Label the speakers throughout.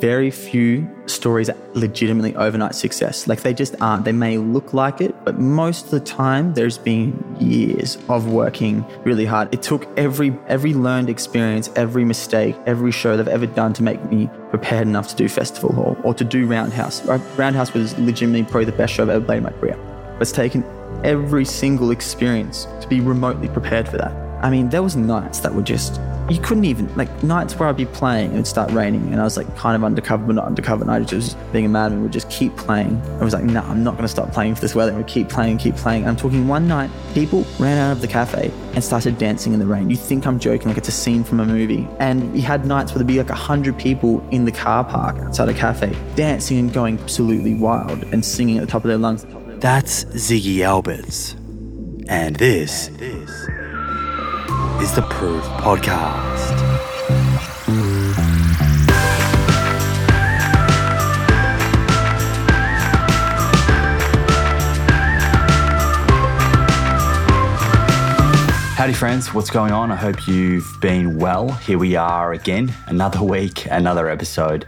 Speaker 1: very few stories are legitimately overnight success. Like they just aren't. They may look like it, but most of the time there's been years of working really hard. It took every every learned experience, every mistake, every show they've ever done to make me prepared enough to do Festival Hall or to do Roundhouse. Roundhouse was legitimately probably the best show I've ever played in my career. But it's taken every single experience to be remotely prepared for that. I mean, there was nights that were just you couldn't even like nights where I'd be playing and it'd start raining and I was like kind of undercover but not undercover and I just being a madman would just keep playing. I was like, no, nah, I'm not gonna stop playing for this weather. And keep playing, keep playing. I'm talking one night, people ran out of the cafe and started dancing in the rain. You think I'm joking, like it's a scene from a movie. And we had nights where there'd be like a hundred people in the car park outside a cafe, dancing and going absolutely wild and singing at the top of their lungs.
Speaker 2: That's Ziggy Alberts. And this, and this is the Proof Podcast. Howdy, friends. What's going on? I hope you've been well. Here we are again, another week, another episode.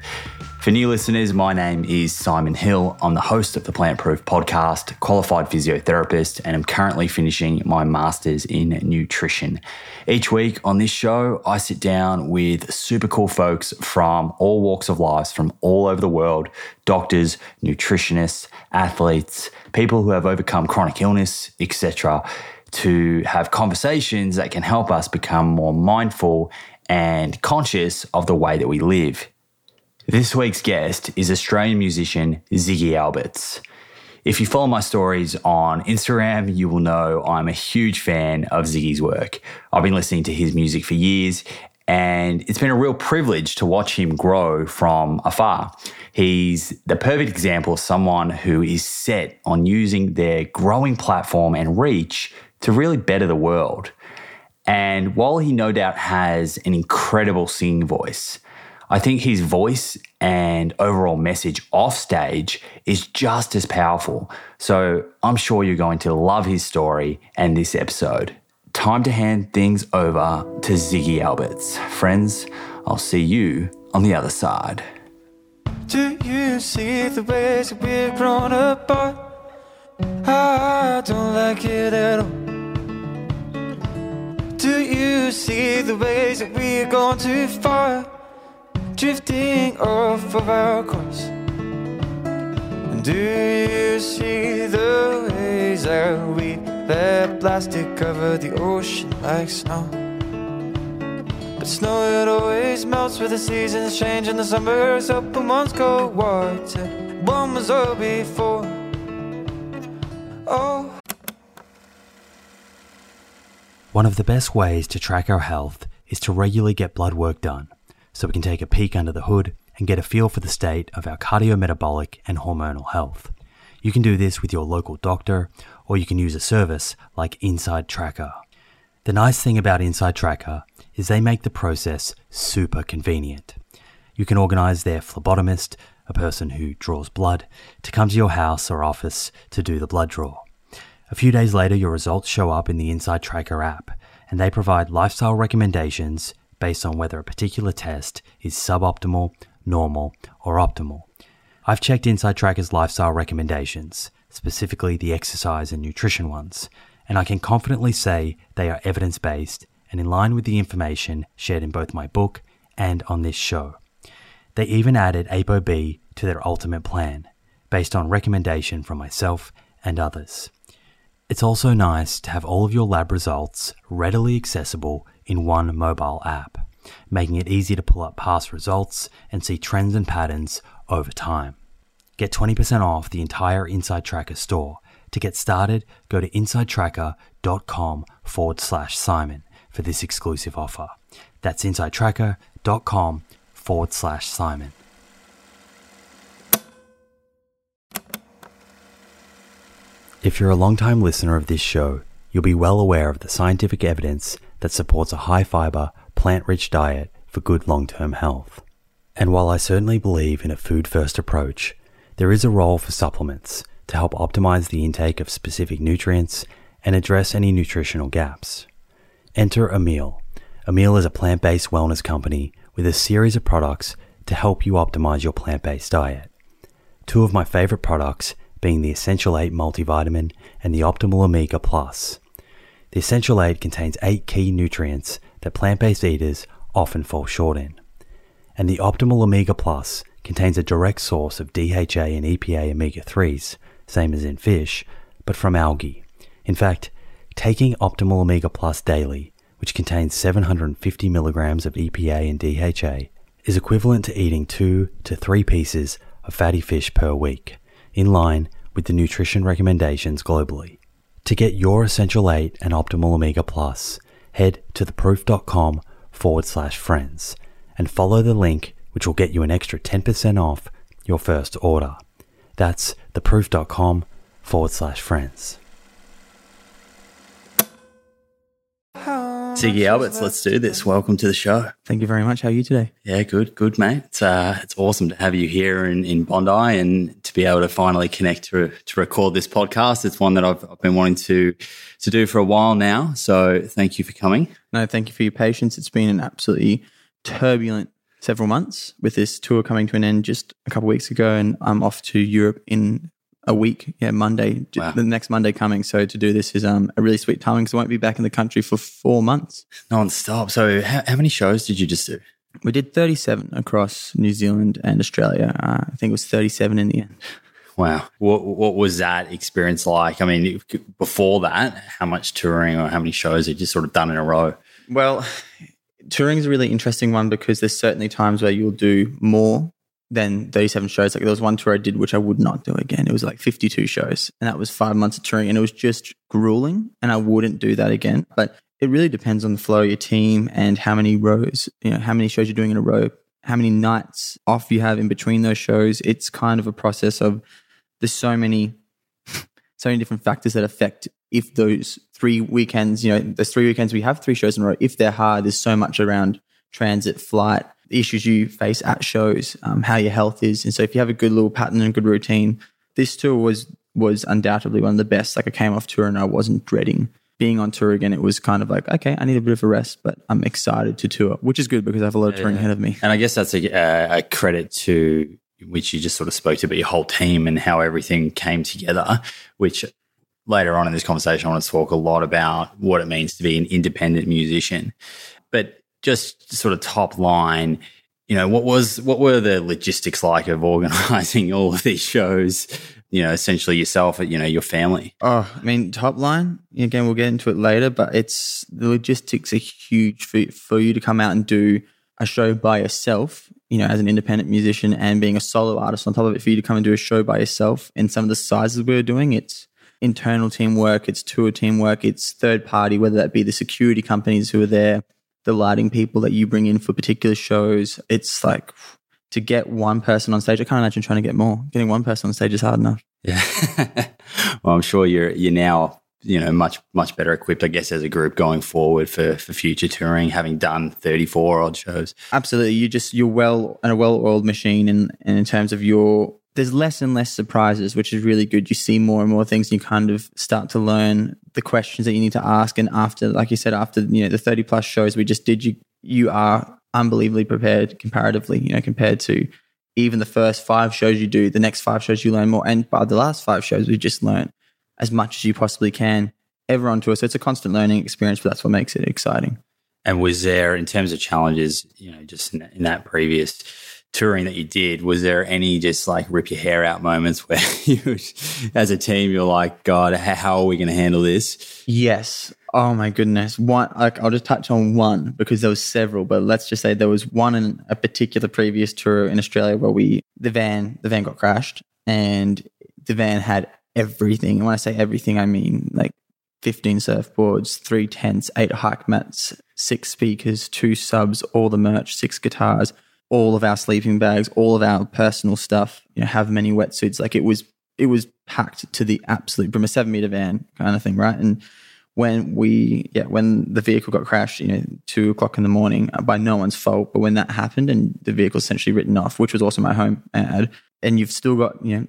Speaker 2: For new listeners, my name is Simon Hill. I'm the host of the Plant Proof podcast, qualified physiotherapist, and I'm currently finishing my master's in nutrition. Each week on this show, I sit down with super cool folks from all walks of life, from all over the world doctors, nutritionists, athletes, people who have overcome chronic illness, etc. to have conversations that can help us become more mindful and conscious of the way that we live. This week's guest is Australian musician Ziggy Alberts. If you follow my stories on Instagram, you will know I'm a huge fan of Ziggy's work. I've been listening to his music for years, and it's been a real privilege to watch him grow from afar. He's the perfect example of someone who is set on using their growing platform and reach to really better the world. And while he no doubt has an incredible singing voice, I think his voice and overall message off stage is just as powerful. So I'm sure you're going to love his story and this episode. Time to hand things over to Ziggy Alberts. Friends, I'll see you on the other side.
Speaker 3: Do you see the ways that we've grown apart? I don't like it at all. Do you see the ways that we've gone too far? Drifting off of our course. And do you see the ways that we let plastic cover the ocean like snow? But snow it always melts with the seasons change and the summers up and one's cold water. One was all before. Oh.
Speaker 2: One of the best ways to track our health is to regularly get blood work done so we can take a peek under the hood and get a feel for the state of our cardiometabolic and hormonal health. You can do this with your local doctor, or you can use a service like Inside Tracker. The nice thing about Inside Tracker is they make the process super convenient. You can organize their phlebotomist, a person who draws blood, to come to your house or office to do the blood draw. A few days later, your results show up in the Inside Tracker app, and they provide lifestyle recommendations based on whether a particular test is suboptimal, normal, or optimal. I've checked Inside Tracker's lifestyle recommendations, specifically the exercise and nutrition ones, and I can confidently say they are evidence based and in line with the information shared in both my book and on this show. They even added ApoB to their ultimate plan, based on recommendation from myself and others. It's also nice to have all of your lab results readily accessible in one mobile app, making it easy to pull up past results and see trends and patterns over time. Get 20% off the entire Inside Tracker store. To get started, go to insidetracker.com forward slash Simon for this exclusive offer. That's insidetracker.com forward slash Simon. If you're a long-time listener of this show, you'll be well aware of the scientific evidence that supports a high fiber, plant rich diet for good long term health. And while I certainly believe in a food first approach, there is a role for supplements to help optimize the intake of specific nutrients and address any nutritional gaps. Enter Emil. Emil is a plant based wellness company with a series of products
Speaker 4: to help you optimize your plant based diet. Two of my favorite products being the Essential 8 multivitamin and the Optimal Omega Plus. The Essential 8 contains 8 key nutrients that plant based eaters often fall short in. And the Optimal Omega Plus contains a direct source of DHA and EPA omega 3s, same as in fish, but from algae. In fact, taking Optimal Omega Plus daily, which contains 750 milligrams of EPA and DHA, is equivalent to eating two to three pieces of fatty fish per week, in line with the nutrition recommendations globally. To get your Essential 8 and Optimal Omega Plus, head to theproof.com forward slash friends and follow the link which will get you an extra 10% off your first order. That's theproof.com forward slash friends.
Speaker 2: Ziggy Alberts, let's do this. Welcome to the show.
Speaker 1: Thank you very much. How are you today?
Speaker 2: Yeah, good, good, mate. It's uh, it's awesome to have you here in, in Bondi and to be able to finally connect to to record this podcast. It's one that I've, I've been wanting to to do for a while now. So thank you for coming.
Speaker 1: No, thank you for your patience. It's been an absolutely turbulent several months with this tour coming to an end just a couple of weeks ago, and I'm off to Europe in a week. Yeah, Monday,
Speaker 2: Wow.
Speaker 1: the next Monday coming. So to do this is um, a really sweet timing because I won't be back in the country for four months.
Speaker 2: Non-stop. So how, how many shows did you just do?
Speaker 1: We did 37 across New Zealand and Australia. Uh, I think it was 37 in the end.
Speaker 2: Wow. What what was that experience like? I mean, before that, how much touring or how many shows had you sort of done in a row?
Speaker 1: Well, touring is a really interesting one because there's certainly times where you'll do more than 37 shows. Like there was one tour I did which I would not do again. It was like 52 shows, and that was five months of touring, and it was just grueling, and I wouldn't do that again. But it really depends on the flow of your team and how many rows, you know, how many shows you're doing in a row, how many nights off you have in between those shows. It's kind of a process of there's so many so many different factors that affect if those three weekends, you know, those three weekends we have three shows in a row, if they're hard, there's so much around transit, flight, the issues you face at shows, um, how your health is. And so if you have a good little pattern and good routine, this tour was was undoubtedly one of the best. Like I came off tour and I wasn't dreading being on tour again. It was kind of like, okay, I need a bit of a rest, but I'm excited to tour, which is good because I have a lot of touring ahead of me.
Speaker 2: And I guess that's a, a, a credit to which you just sort of spoke to, but your whole team and how everything came together, which later on in this conversation, I want to talk a lot about what it means to be an independent musician. But just sort of top line, you know, what was what were the logistics like of organizing all of these shows? You know, essentially yourself, you know, your family.
Speaker 1: Oh, I mean, top line, again, we'll get into it later, but it's the logistics are huge for, for you to come out and do a show by yourself, you know, as an independent musician and being a solo artist on top of it, for you to come and do a show by yourself in some of the sizes we're doing, it's internal teamwork, it's tour teamwork, it's third party, whether that be the security companies who are there, the lighting people that you bring in for particular shows. It's like to get one person on stage. I can't imagine trying to get more. Getting one person on stage is hard enough.
Speaker 2: Yeah. well, I'm sure you're you're now you know much much better equipped, I guess, as a group going forward for for future touring, having done 34 odd shows.
Speaker 1: Absolutely. You just you're well and a well oiled machine and, and in terms of your there's less and less surprises, which is really good. You see more and more things and you kind of start to learn the questions that you need to ask. And after, like you said, after you know the 30 plus shows we just did, you you are unbelievably prepared comparatively, you know, compared to even the first five shows you do, the next five shows you learn more. And by the last five shows, we just learn as much as you possibly can ever on tour. So it's a constant learning experience, but that's what makes it exciting.
Speaker 2: And was there, in terms of challenges, you know, just in, in that previous touring that you did, was there any just like rip your hair out moments where you, as a team, you're like, God, how, are we going to handle this?
Speaker 1: Yes. Oh my goodness. One like I'll just touch on one because there was several, but let's just say there was one in a particular previous tour in Australia where we the van the van got crashed and the van had everything. And when I say everything, I mean like 15 surfboards, three tents, eight hike mats, six speakers, two subs, all the merch, six guitars, all of our sleeping bags, all of our personal stuff, you know, have many wetsuits. Like it was it was packed to the absolute from a seven meter van kind of thing, right? And when we yeah when the vehicle got crashed you know two o'clock in the morning uh, by no one's fault but when that happened and the vehicle essentially written off which was also my home ad and you've still got you know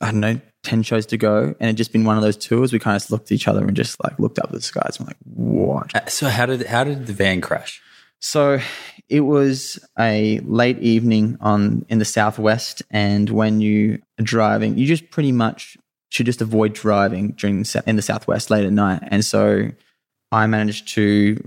Speaker 1: i don't know 10 shows to go and it just been one of those tours we kind of looked at each other and just like looked up at the skies and like what
Speaker 2: Uh, So how did how did the van crash?
Speaker 1: so It was a late evening on in the southwest, and when you are driving, you just pretty much should just avoid driving during the, in the southwest late at night. And so, I managed to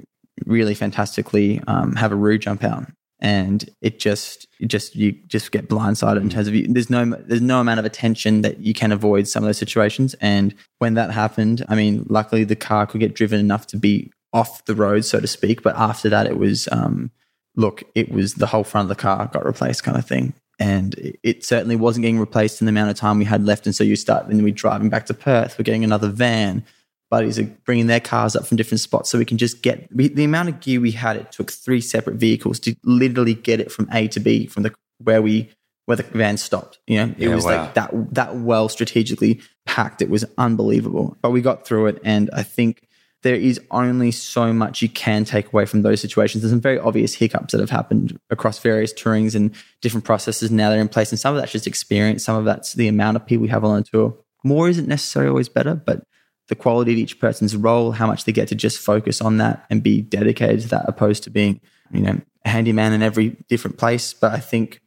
Speaker 1: really fantastically um, have a roo jump out, and it just it just you just get blindsided in terms of you, there's no there's no amount of attention that you can avoid some of those situations. And when that happened, I mean, luckily the car could get driven enough to be off the road, so to speak. But after that, it was um, look, it was the whole front of the car got replaced, kind of thing. And it- certainly wasn't getting replaced in the amount of time we had left. And so you start, then we're driving back to Perth. We're getting another van. Buddies are bringing their cars up from different spots so we can just get we, the amount of gear we had. It took three separate vehicles to literally get it from A to B from the where we where the van stopped. You know, it
Speaker 2: Yeah,
Speaker 1: was
Speaker 2: wow.
Speaker 1: like that that well strategically packed. It was unbelievable. But we got through it, and I think there is only so much you can take away from those situations. There's some very obvious hiccups that have happened across various tourings and different processes. Now they're in place, and some of that's just experience. Some of that's the amount of people we have on the tour. More isn't necessarily always better, but the quality of each person's role, how much they get to just focus on that and be dedicated to that, opposed to being, you know, a handyman in every different place. But I think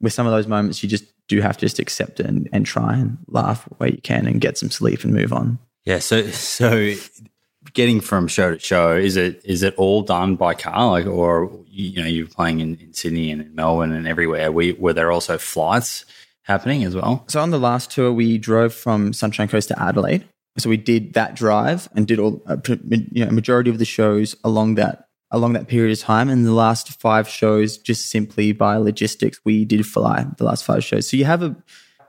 Speaker 1: with some of those moments, you just do have to just accept it and, and try and laugh where you can and get some sleep and move on.
Speaker 2: Yeah. So so getting from show to show is it is it all done by car like or you know you're playing in, in Sydney and in Melbourne and everywhere. We were there also flights happening as well.
Speaker 1: So on the last tour, we drove from Sunshine Coast to Adelaide. So we did that drive and did all uh, a you know majority of the shows along that along that period of time. And the last five shows, just simply by logistics, we did fly the last five shows. So you have a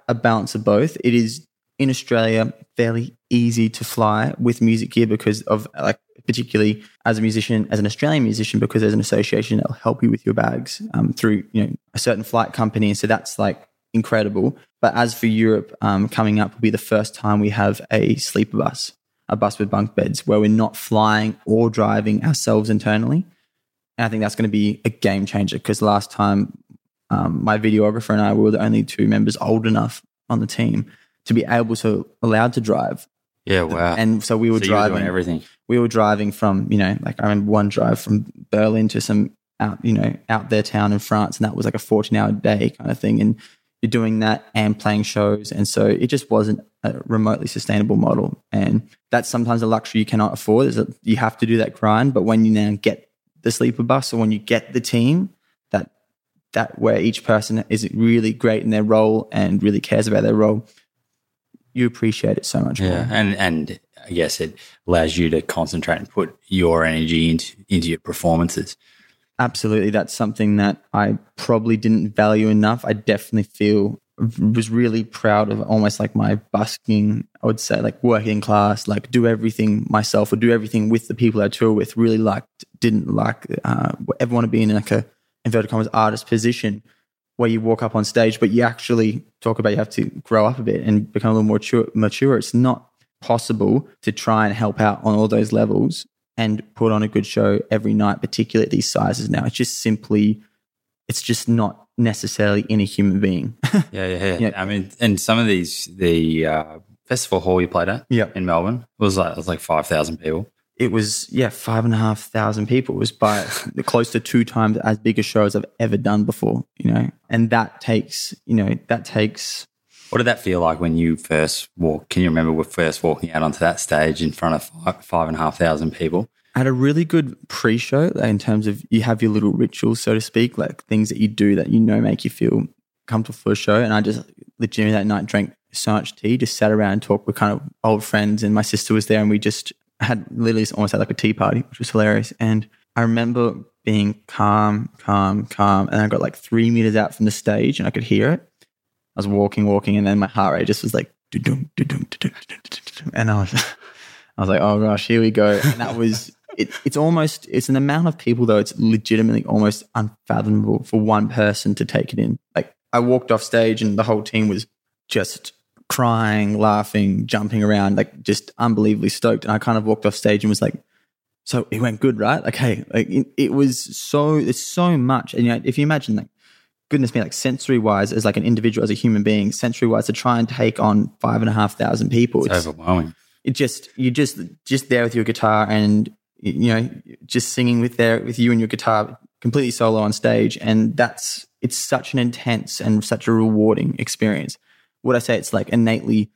Speaker 1: a balance of both. It is in Australia fairly easy to fly with music gear because of like particularly as a musician, as an Australian musician, because there's an association that'll help you with your bags um, through you know a certain flight company. And so that's like incredible. But as for Europe, um, coming up will be the first time we have a sleeper bus, a bus with bunk beds, where we're not flying or driving ourselves internally. And I think that's going to be a game changer because last time um, my videographer and I we were the only two members old enough on the team to be able to allowed to drive.
Speaker 2: Yeah. Wow.
Speaker 1: And so we were
Speaker 2: So you were
Speaker 1: driving
Speaker 2: everything.
Speaker 1: we were driving from you know like I remember one drive from Berlin to some out you know out there town in France and that was like a 14 hour day kind of thing and you're doing that and playing shows and so it just wasn't a remotely sustainable model and that's sometimes a luxury you cannot afford is that you have to do that grind but when you now get the sleeper bus or when you get the team that that where each person is really great in their role and really cares about their role you appreciate it so much
Speaker 2: Yeah.
Speaker 1: more
Speaker 2: And and I guess it allows you to concentrate and put your energy into into your performances.
Speaker 1: absolutely that's something that i probably didn't value enough i definitely feel was really proud of almost like my busking i would say like working class like do everything myself or do everything with the people i tour with really liked didn't like uh, ever want to be in like a inverted commas artist position where you walk up on stage but you actually talk about you have to grow up a bit and become a little more mature, mature. it's not possible to try and help out on all those levels and put on a good show every night, particularly at these sizes now. It's just simply, it's just not necessarily in a human being.
Speaker 2: Yeah, yeah, yeah.
Speaker 1: Yeah.
Speaker 2: I mean, and some of these, the uh, festival hall you played at
Speaker 1: Yeah.
Speaker 2: in Melbourne was like it was like five thousand people.
Speaker 1: It was, yeah, five and a half thousand people. It was by close to two times as big a show as I've ever done before, you know? And that takes, you know, that takes,
Speaker 2: What did that feel like when you first walked? Can you remember we're first walking out onto that stage in front of five, five and a half thousand people?
Speaker 1: I had a really good pre-show like, in terms of you have your little rituals, so to speak, like things that you do that you know make you feel comfortable for a show. And I just legitimately that night drank so much tea, just sat around and talked with kind of old friends. And my sister was there, and we just had literally almost had like a tea party, which was hilarious. And I remember being calm, calm, calm, and I got like three meters out from the stage, and I could hear it. I was walking, walking, and then my heart rate just was like, and I was, I was like, oh gosh, here we go. And that was, it, it's almost, it's an amount of people though, it's legitimately almost unfathomable for one person to take it in. Like I walked off stage and the whole team was just crying, laughing, jumping around, like just unbelievably stoked. And I kind of walked off stage and was like, so it went good, right? Like, hey, like it, it was so, it's so much. And you know, if you imagine like, goodness me, like sensory wise, as like an individual, as a human being, sensory wise, to try and take on five and a half thousand people,
Speaker 2: It's
Speaker 1: it's,
Speaker 2: overwhelming.
Speaker 1: it just you just just there with your guitar and you know just singing with there with you and your guitar completely solo on stage, and that's it's such an intense and such a rewarding experience. Would I say it's like innately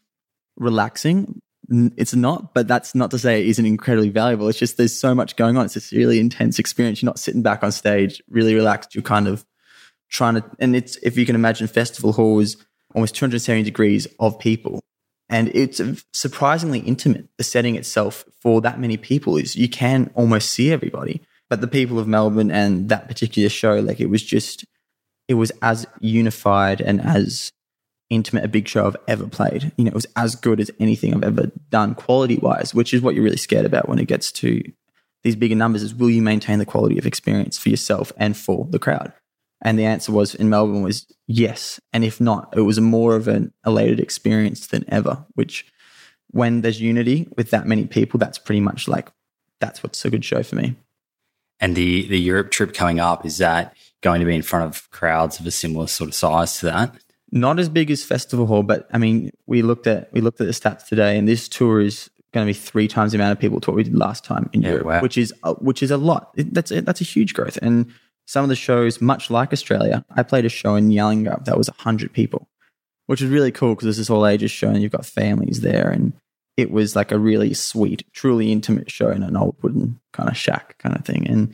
Speaker 1: relaxing? It's not, but that's not to say it isn't incredibly valuable. It's just there's so much going on. It's this really intense experience. You're not sitting back on stage, really relaxed. You're kind of trying to, and it's if you can imagine, festival hall is almost 270 degrees of people, and it's surprisingly intimate. The setting itself for that many people is you can almost see everybody. But the people of Melbourne and that particular show, like it was just, it was as unified and as intimate a big show I've ever played. You know, it was as good as anything I've ever done quality wise, which is what you're really scared about when it gets to these bigger numbers is will you maintain the quality of experience for yourself and for the crowd? And the answer was in Melbourne was yes. And if not, it was more of an elated experience than ever, which when there's unity with that many people, that's pretty much like that's what's a good show for me.
Speaker 2: And the the Europe trip coming up is that going to be in front of crowds of a similar sort of size to that?
Speaker 1: Not as big as Festival Hall, but I mean, we looked at we looked at the stats today, and this tour is going to be three times the amount of people to what we did last time in
Speaker 2: Yeah,
Speaker 1: Europe,
Speaker 2: wow.
Speaker 1: which is uh, which is a lot. It, that's a, that's a huge growth. And some of the shows, much like Australia, I played a show in Yallingup that was hundred people, which was really cool because this is all ages show, and you've got families there, and it was like a really sweet, truly intimate show in an old wooden kind of shack kind of thing, and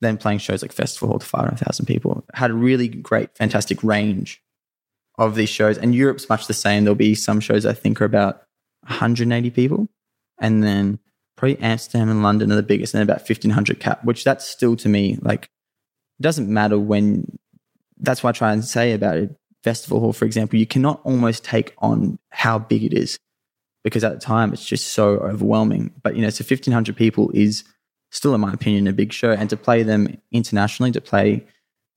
Speaker 1: then playing shows like Festival Hall to 500,000 people. Had a really great, fantastic range of these shows. And Europe's much the same. There'll be some shows I think are about 180 people. And then probably Amsterdam and London are the biggest, and about 1,500 cap, which that's still to me like, it doesn't matter when. That's why I try and say about it. Festival Hall, for example, you cannot almost take on how big it is because at the time it's just so overwhelming. But, you know, so 1,500 people is still, in my opinion, a big show. And to play them internationally, to play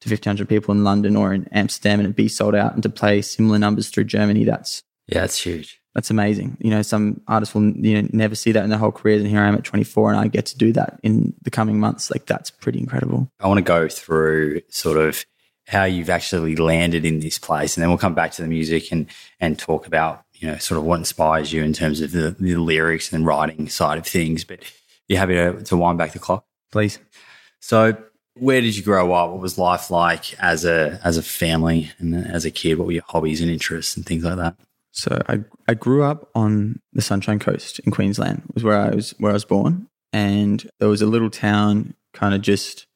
Speaker 1: to 1,500 people in London or in Amsterdam and it be sold out and to play similar numbers through Germany, that's
Speaker 2: Yeah, it's huge.
Speaker 1: that's amazing. You know, some artists will you know never see that in their whole careers, and here I am at 24, and I get to do that in the coming months. Like that's pretty incredible.
Speaker 2: I want to go through sort of how you've actually landed in this place, and then we'll come back to the music and and talk about you know sort of what inspires you in terms of the, the lyrics and writing side of things. But you happy to, to wind back the clock?
Speaker 1: Please.
Speaker 2: So, where did you grow up? What was life like as a as a family and as a kid? What were your hobbies and interests and things like that?
Speaker 1: So I I grew up on the Sunshine Coast in Queensland. Was where I was where I was born, and there was a little town kind of just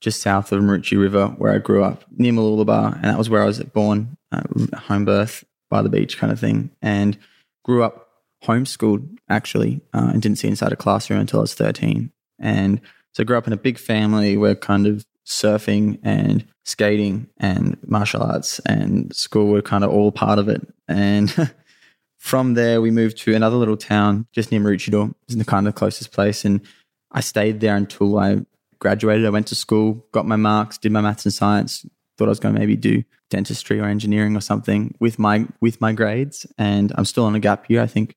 Speaker 1: just south of Maroochy River where I grew up near Mooloolaba, and that was where I was born, uh, home birth by the beach kind of thing, and grew up homeschooled actually, uh, and didn't see inside a classroom until I was thirteen, and so I grew up in a big family where kind of surfing and skating and martial arts and school were kind of all part of it. And from there, we moved to another little town just near Maroochydore. It's the kind of closest place. And I stayed there until I graduated. I went to school, got my marks, did my maths and science. Thought I was going to maybe do dentistry or engineering or something with my with my grades. And I'm still on a gap year. I think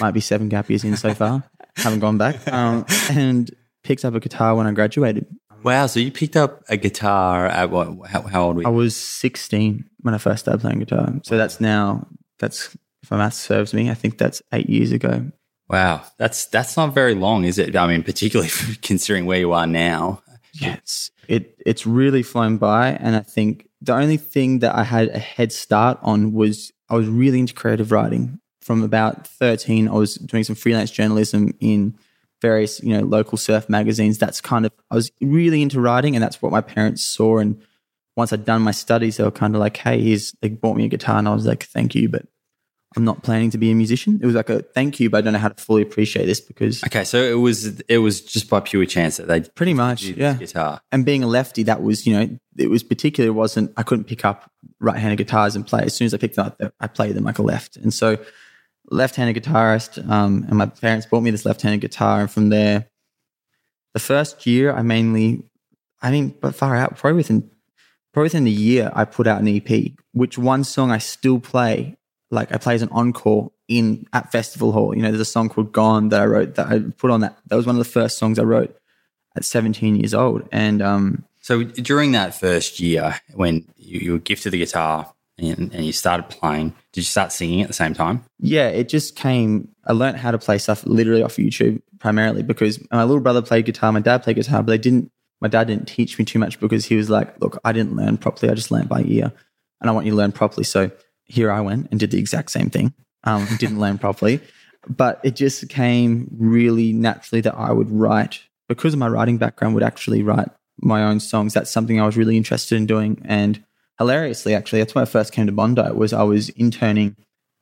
Speaker 1: might be seven gap years in so far. Haven't gone back. Um, and picked up a guitar when I graduated.
Speaker 2: Wow! So you picked up a guitar at what? How, how old were you?
Speaker 1: I was 16 when I first started playing guitar. So that's now, that's, if my math serves me, I think that's eight years ago.
Speaker 2: Wow, that's that's not very long, is it? I mean, particularly considering where you are now.
Speaker 1: Yes. It, it's really flown by. And I think the only thing that I had a head start on was I was really into creative writing. From about 13, I was doing some freelance journalism in various, you know, local surf magazines. That's kind of, I was really into writing and that's what my parents saw. And once I'd done my studies, they were kind of like, hey, here's, they bought me a guitar. And I was like, thank you, but I'm not planning to be a musician. It was like a thank you, but I don't know how to fully appreciate this because
Speaker 2: Okay, so it was it was just by pure chance that they
Speaker 1: pretty much, yeah.
Speaker 2: guitar.
Speaker 1: and being a lefty, that was, you know, it was particularly wasn't, I couldn't pick up right handed guitars and play. As soon as I picked them up, I played them like a left. And so, left handed guitarist, um, and my parents bought me this left handed guitar. And from there, the first year, I mainly, I mean, but far out, probably within, probably within the year, I put out an EP, which one song I still play, like I play as an encore in at Festival Hall. You know, there's a song called Gone that I wrote that I put on that. That was one of the first songs I wrote at 17 years old. And um,
Speaker 2: So during that first year, when you, you were gifted the guitar and, and you started playing, did you start singing at the same time?
Speaker 1: yeah, it just came. I learned how to play stuff literally off YouTube primarily because my little brother played guitar, my dad played guitar, but they didn't my dad didn't teach me too much because he was like, look, I didn't learn properly. I just learned by ear and I want you to learn properly. So here I went and did the exact same thing. Um, didn't learn properly, but it just came really naturally that I would write because of my writing background, would actually write my own songs. That's something I was really interested in doing. And hilariously, actually, that's when I first came to Bondi. Was I was interning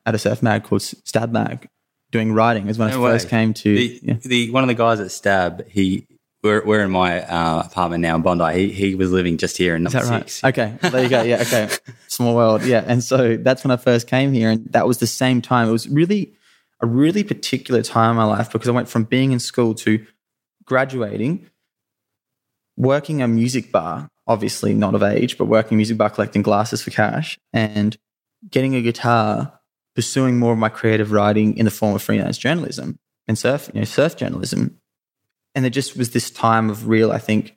Speaker 1: at a surf mag called Stab Mag, doing writing. Is when
Speaker 2: No
Speaker 1: I first came to.
Speaker 2: The,
Speaker 1: yeah.
Speaker 2: the one of the guys at Stab, he we're, we're in my uh, apartment now in Bondi. He he was living just here in
Speaker 1: Is
Speaker 2: number
Speaker 1: that right?
Speaker 2: six.
Speaker 1: Okay, there you go. Yeah, okay. Small world. Yeah, and so that's when I first came here, and that was the same time. It was really a really particular time in my life because I went from being in school to graduating, working a music bar, obviously not of age, but working music bar, collecting glasses for cash, and getting a guitar, pursuing more of my creative writing in the form of freelance journalism and surf, you know, surf journalism. And there just was this time of real, I think,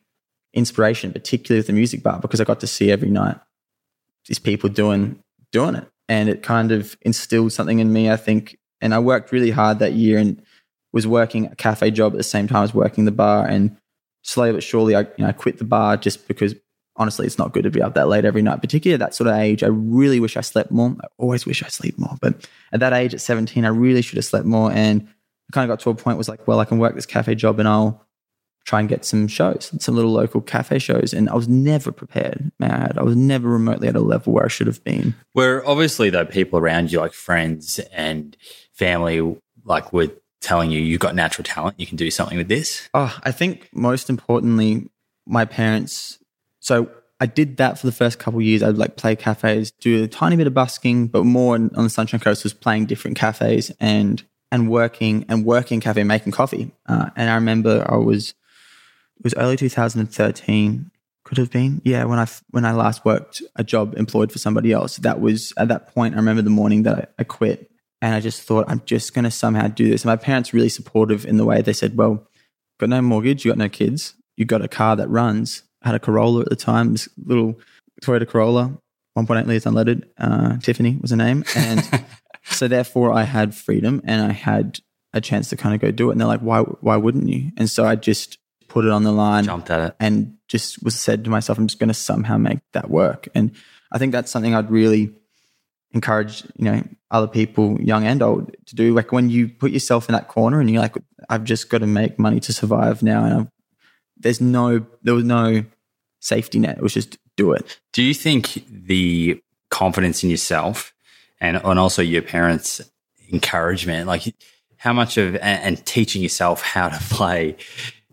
Speaker 1: inspiration, particularly with the music bar, because I got to see every night these people doing doing it, and it kind of instilled something in me. I think, and I worked really hard that year and was working a cafe job at the same time as working the bar. And slowly but surely, I you know quit the bar just because honestly, it's not good to be up that late every night, particularly at that sort of age. I really wish I slept more. I always wish I sleep more, but at that age, at seventeen, I really should have slept more. And I kind of got to a point was like, well, I can work this cafe job and I'll try and get some shows, some little local cafe shows. And I was never prepared, may I was never remotely at a level where I should have been.
Speaker 2: Where obviously though people around you, like friends and family, like were telling you you've got natural talent, you can do something with this.
Speaker 1: Oh, I think most importantly, my parents. So I did that for the first couple years. I'd like play cafes, do a tiny bit of busking, but more on on the Sunshine Coast was playing different cafes and and working and working cafe, making coffee. Uh, and I remember I was it was early 2013 could have been yeah when i when i last worked a job employed for somebody else that was at that point i remember the morning that i, I quit and i just thought i'm just going to somehow do this. And my parents really supportive in the way they said well got no mortgage you got no kids you got a car that runs. I had a corolla at the time this little toyota corolla 1.8 liters unleaded uh, tiffany was her name. And so therefore i had freedom and i had a chance to kind of go do it. And they're like why why wouldn't you? And so i just put it on the line
Speaker 2: Jumped at it.
Speaker 1: and just was said to myself, I'm just going to somehow make that work. And I think that's something I'd really encourage, you know, other people, young and old, to do. Like when you put yourself in that corner and you're like, I've just got to make money to survive now, and I've, there's no, there was no safety net. It was just do it.
Speaker 2: Do you think the confidence in yourself and, and also your parents' encouragement, like how much of, and, and teaching yourself how to play,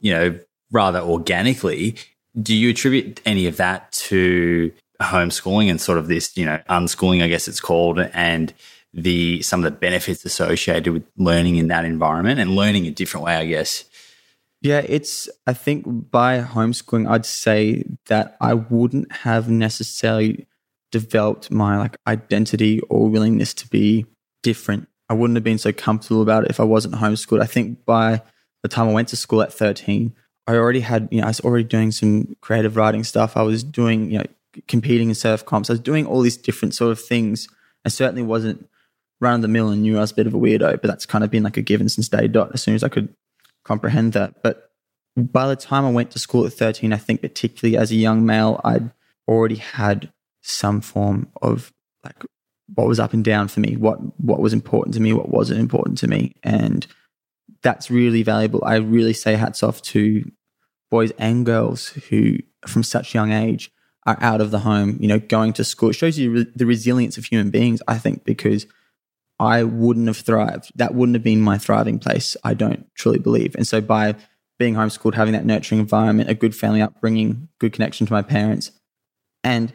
Speaker 2: you know, rather organically, do you attribute any of that to homeschooling and sort of this, you know, unschooling, I guess it's called, and the some of the benefits associated with learning in that environment and learning a different way, I guess?
Speaker 1: Yeah, it's, I think by homeschooling, I'd say that I wouldn't have necessarily developed my like identity or willingness to be different. I wouldn't have been so comfortable about it if I wasn't homeschooled. I think by the time I went to school at 13, I already had, you know, I was already doing some creative writing stuff. I was doing, you know, competing in surf comps. I was doing all these different sort of things. I certainly wasn't run of the mill and knew I was a bit of a weirdo, but that's kind of been like a given since day dot as soon as I could comprehend that. But by the time I went to school at 13, I think particularly as a young male, I'd already had some form of like what was up and down for me, what what was important to me, what wasn't important to me. And that's really valuable. I really say hats off to boys and girls who from such young age are out of the home, you know, going to school. It shows you re- the resilience of human beings, I think, because I wouldn't have thrived. That wouldn't have been my thriving place, I don't truly believe. And so by being homeschooled, having that nurturing environment, a good family upbringing, good connection to my parents, and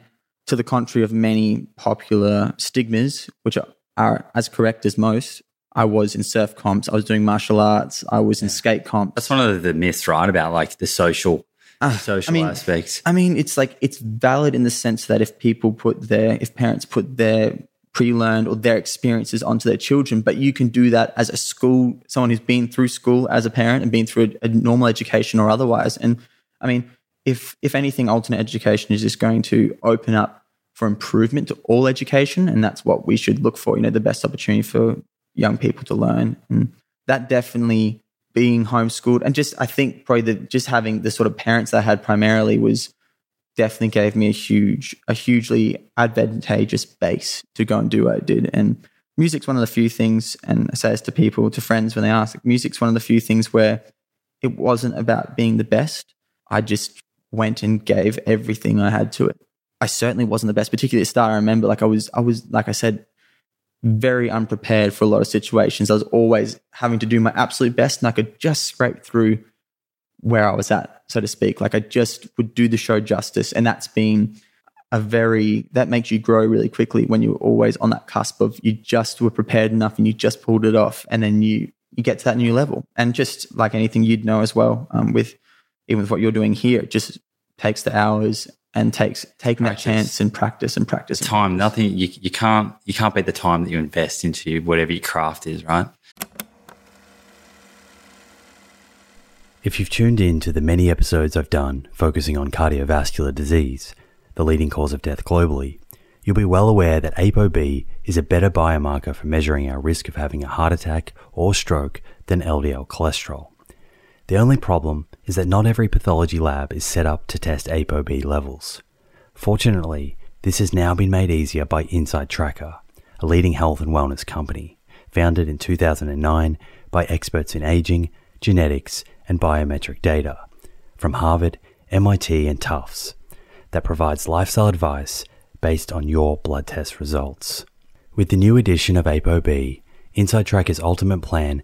Speaker 1: to the contrary of many popular stigmas, which are, are as correct as most, I was in surf comps, I was doing martial arts, I was in skate comps.
Speaker 2: That's one of the myths, right? About like the social,
Speaker 1: Ah,
Speaker 2: social
Speaker 1: I mean,
Speaker 2: aspects.
Speaker 1: I mean, it's like it's valid in the sense that if people put their, if parents put their pre-learned or their experiences onto their children, but you can do that as a school, someone who's been through school as a parent and been through a, a normal education or otherwise. And I mean, if if anything, alternate education is just going to open up for improvement to all education, and that's what we should look for. You know, the best opportunity for young people to learn, and that definitely being homeschooled. And just I think probably the, just having the sort of parents I had primarily was definitely gave me a huge a hugely advantageous base to go and do what I did. And music's one of the few things and I say this to people to friends when they ask like, music's one of the few things where it wasn't about being the best. I just went and gave everything I had to it. I certainly wasn't the best particularly at the start. I remember like I was I was like I said very unprepared for a lot of situations. I was always having to do my absolute best and I could just scrape through where I was at, so to speak. Like I just would do the show justice. And that's been a very, that makes you grow really quickly when you're always on that cusp of you just were prepared enough and you just pulled it off. And then you, you get to that new level. And just like anything you'd know as well, um, with even with what you're doing here, it just takes the hours and takes taking practice. that chance and practice and practice. And
Speaker 5: time,
Speaker 1: practice.
Speaker 5: nothing. You, you can't you can't beat the time that you invest into whatever your craft is, right?
Speaker 2: If you've tuned in to the many episodes I've done focusing on cardiovascular disease, the leading cause of death globally, you'll be well aware that ApoB is a better biomarker for measuring our risk of having a heart attack or stroke than LDL cholesterol. The only problem is that not every pathology lab is set up to test ApoB levels. Fortunately, this has now been made easier by Inside Tracker, a leading health and wellness company, founded in 2009 by experts in aging, genetics, and biometric data from Harvard, MIT, and Tufts that provides lifestyle advice based on your blood test results. With the new addition of ApoB, Inside Tracker's ultimate plan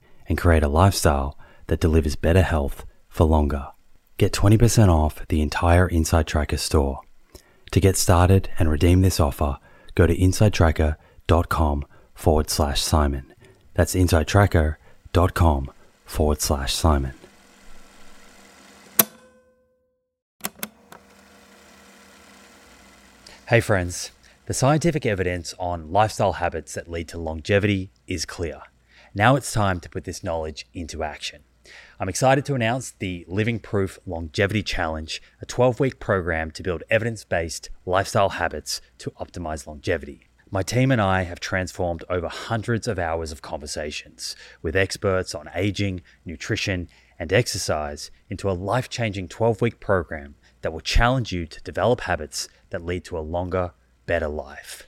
Speaker 2: and create a lifestyle that delivers better health for longer. Get 20% off the entire Inside Tracker store. To get started and redeem this offer, go to insidetracker.com forward slash Simon. That's insidetracker.com forward slash Simon. Hey friends, the scientific evidence on lifestyle habits that lead to longevity is clear. Now it's time to put this knowledge into action. I'm excited to announce the Living Proof Longevity Challenge, a 12 week program to build evidence based lifestyle habits to optimize longevity. My team and I have transformed over hundreds of hours of conversations with experts on aging, nutrition, and exercise into a life changing 12 week program that will challenge you to develop habits that lead to a longer, better life.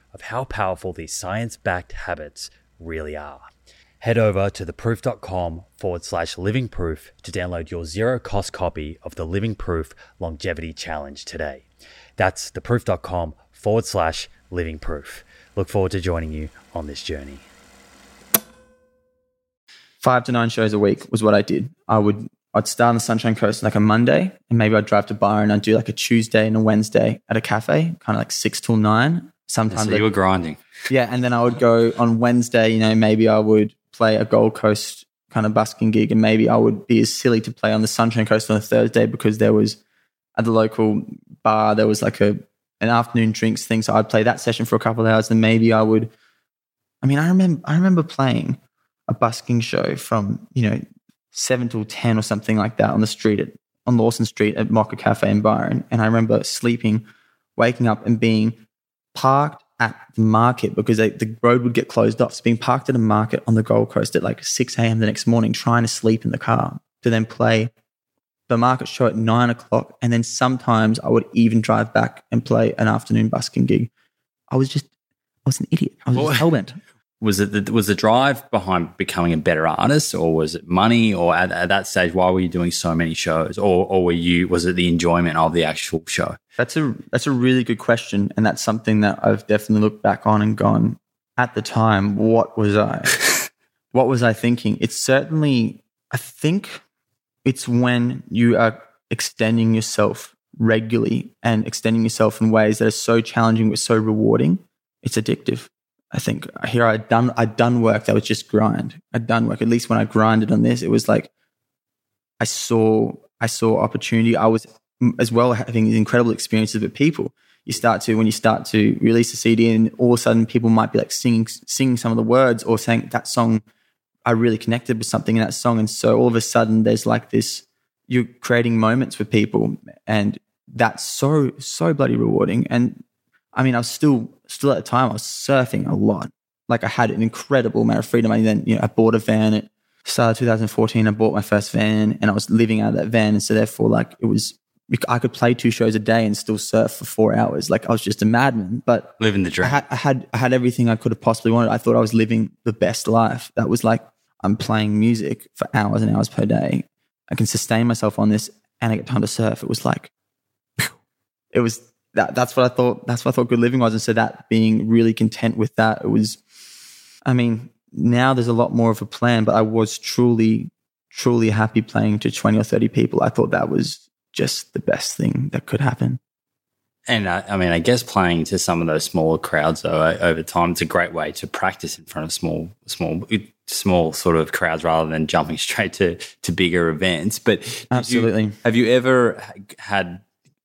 Speaker 2: of how powerful these science backed habits really are. Head over to theproof.com forward slash living proof to download your zero cost copy of the Living Proof Longevity Challenge today. That's theproof.com forward slash living proof. Look forward to joining you on this journey.
Speaker 1: Five to nine shows a week was what I did. I would I'd start on the Sunshine Coast like a Monday, and maybe I'd drive to Byron. I'd do like a Tuesday and a Wednesday at a cafe, kind of like six till nine. Sometimes
Speaker 5: so you were grinding.
Speaker 1: Yeah, and then I would go on Wednesday. You know, maybe I would play a Gold Coast kind of busking gig, and maybe I would be as silly to play on the Sunshine Coast on a Thursday because there was at the local bar there was like a an afternoon drinks thing. So I'd play that session for a couple of hours, and maybe I would. I mean, I remember I remember playing a busking show from you know seven till ten or something like that on the street at on Lawson Street at Mocha Cafe in Byron, and I remember sleeping, waking up, and being parked at the market because they, the road would get closed off. So being parked at a market on the Gold Coast at like 6 a.m. the next morning, trying to sleep in the car to then play the market show at nine o'clock. And then sometimes I would even drive back and play an afternoon busking gig. I was just, I was an idiot. I was just hellbent.
Speaker 2: was it the, was the drive behind becoming a better artist, or was it money, or at, at that stage, why were you doing so many shows, or or were you was it the enjoyment of the actual show?
Speaker 1: That's a that's a really good question, and that's something that I've definitely looked back on and gone. At the time, what was I? what was I thinking? It's certainly. I think it's when you are extending yourself regularly and extending yourself in ways that are so challenging but so rewarding. It's addictive. I think here I'd done I'd done work that was just grind. I'd done work. At least when I grinded on this, it was like I saw I saw opportunity. I was as well having these incredible experiences with people. You start to when you start to release a CD, and all of a sudden people might be like singing singing some of the words or saying that song. I really connected with something in that song, and so all of a sudden there's like this. You're creating moments with people, and that's so so bloody rewarding. And I mean, I was still still at the time I was surfing a lot. Like I had an incredible amount of freedom. And then you know I bought a van at start of 2014. I bought my first van, and I was living out of that van. And so therefore, like it was, I could play two shows a day and still surf for four hours. Like I was just a madman. But
Speaker 2: living the dream.
Speaker 1: I had, I had I had everything I could have possibly wanted. I thought I was living the best life. That was like I'm playing music for hours and hours per day. I can sustain myself on this, and I get time to surf. It was like, it was that that's what I thought. That's what I thought good living was. And so that being really content with that, it was. I mean, now there's a lot more of a plan, but I was truly, truly happy playing to twenty or thirty people. I thought that was just the best thing that could happen.
Speaker 2: And I, I mean, I guess playing to some of those smaller crowds though over time, it's a great way to practice in front of small, small, small sort of crowds rather than jumping straight to to bigger events. But
Speaker 1: absolutely,
Speaker 2: you, have you ever had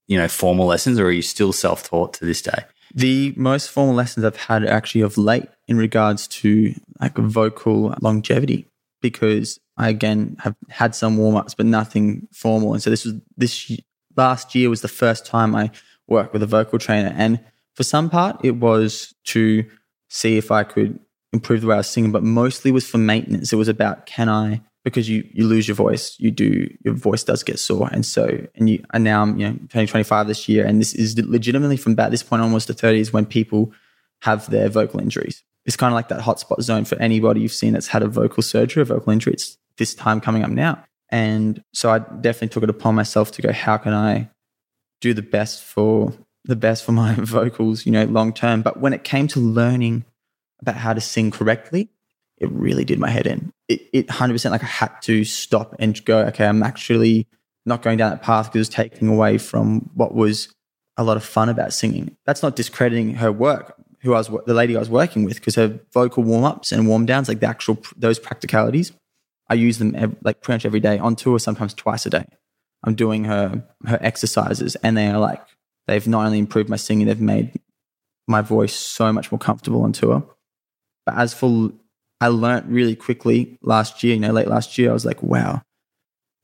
Speaker 2: you know, formal lessons, or are you still self taught to this day?
Speaker 1: The most formal lessons I've had actually of late in regards to like vocal longevity, because I again have had some warm ups, but nothing formal. And so this was this last year was the first time I worked with a vocal trainer, and for some part it was to see if I could improve the way I was singing, but mostly was for maintenance. It was about can I because you you lose your voice, you do your voice does get sore, and so and you and now I'm you know turning 25 this year, and this is legitimately from about this point almost to 30 is when people have their vocal injuries. It's kind of like that hotspot zone for anybody you've seen that's had a vocal surgery, a vocal injury. It's this time coming up now, and so I definitely took it upon myself to go, how can I do the best for the best for my vocals, you know, long term. But when it came to learning about how to sing correctly, it really did my head in. It, it 100% like I had to stop and go, okay, I'm actually not going down that path because it's taking away from what was a lot of fun about singing. That's not discrediting her work, who I was, the lady I was working with, because her vocal warm ups and warm downs, like the actual, those practicalities, I use them every, like pretty much every day on tour, sometimes twice a day. I'm doing her, her exercises and they are like, they've not only improved my singing, they've made my voice so much more comfortable on tour. But as for I learned really quickly last year, you know, late last year, I was like, wow,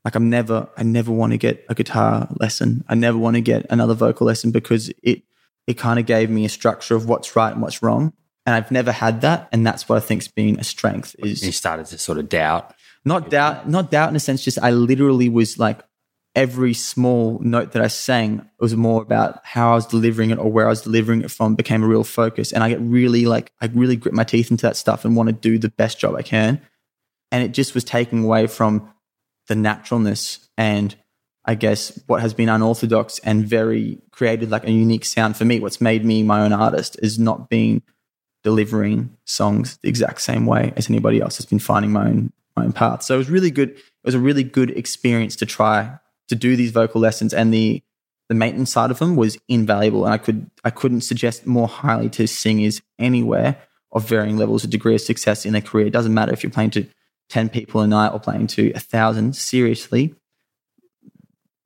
Speaker 1: like I'm never, I never want to get a guitar lesson. I never want to get another vocal lesson because it, it kind of gave me a structure of what's right and what's wrong. And I've never had that. And that's what I think's been a strength is
Speaker 2: you started to sort of doubt.
Speaker 1: Not doubt, not doubt in a sense, just I literally was like, every small note that I sang was more about how I was delivering it or where I was delivering it from became a real focus. And I get really like, I really grit my teeth into that stuff and want to do the best job I can. And it just was taking away from the naturalness and I guess what has been unorthodox and very created like a unique sound for me. What's made me my own artist is not being delivering songs the exact same way as anybody else has been finding my own my own path. So it was really good. It was a really good experience to try to do these vocal lessons and the the maintenance side of them was invaluable and I could I couldn't suggest more highly to singers anywhere of varying levels of degree of success in their career. It doesn't matter if you're playing to 10 people a night or playing to a thousand, seriously,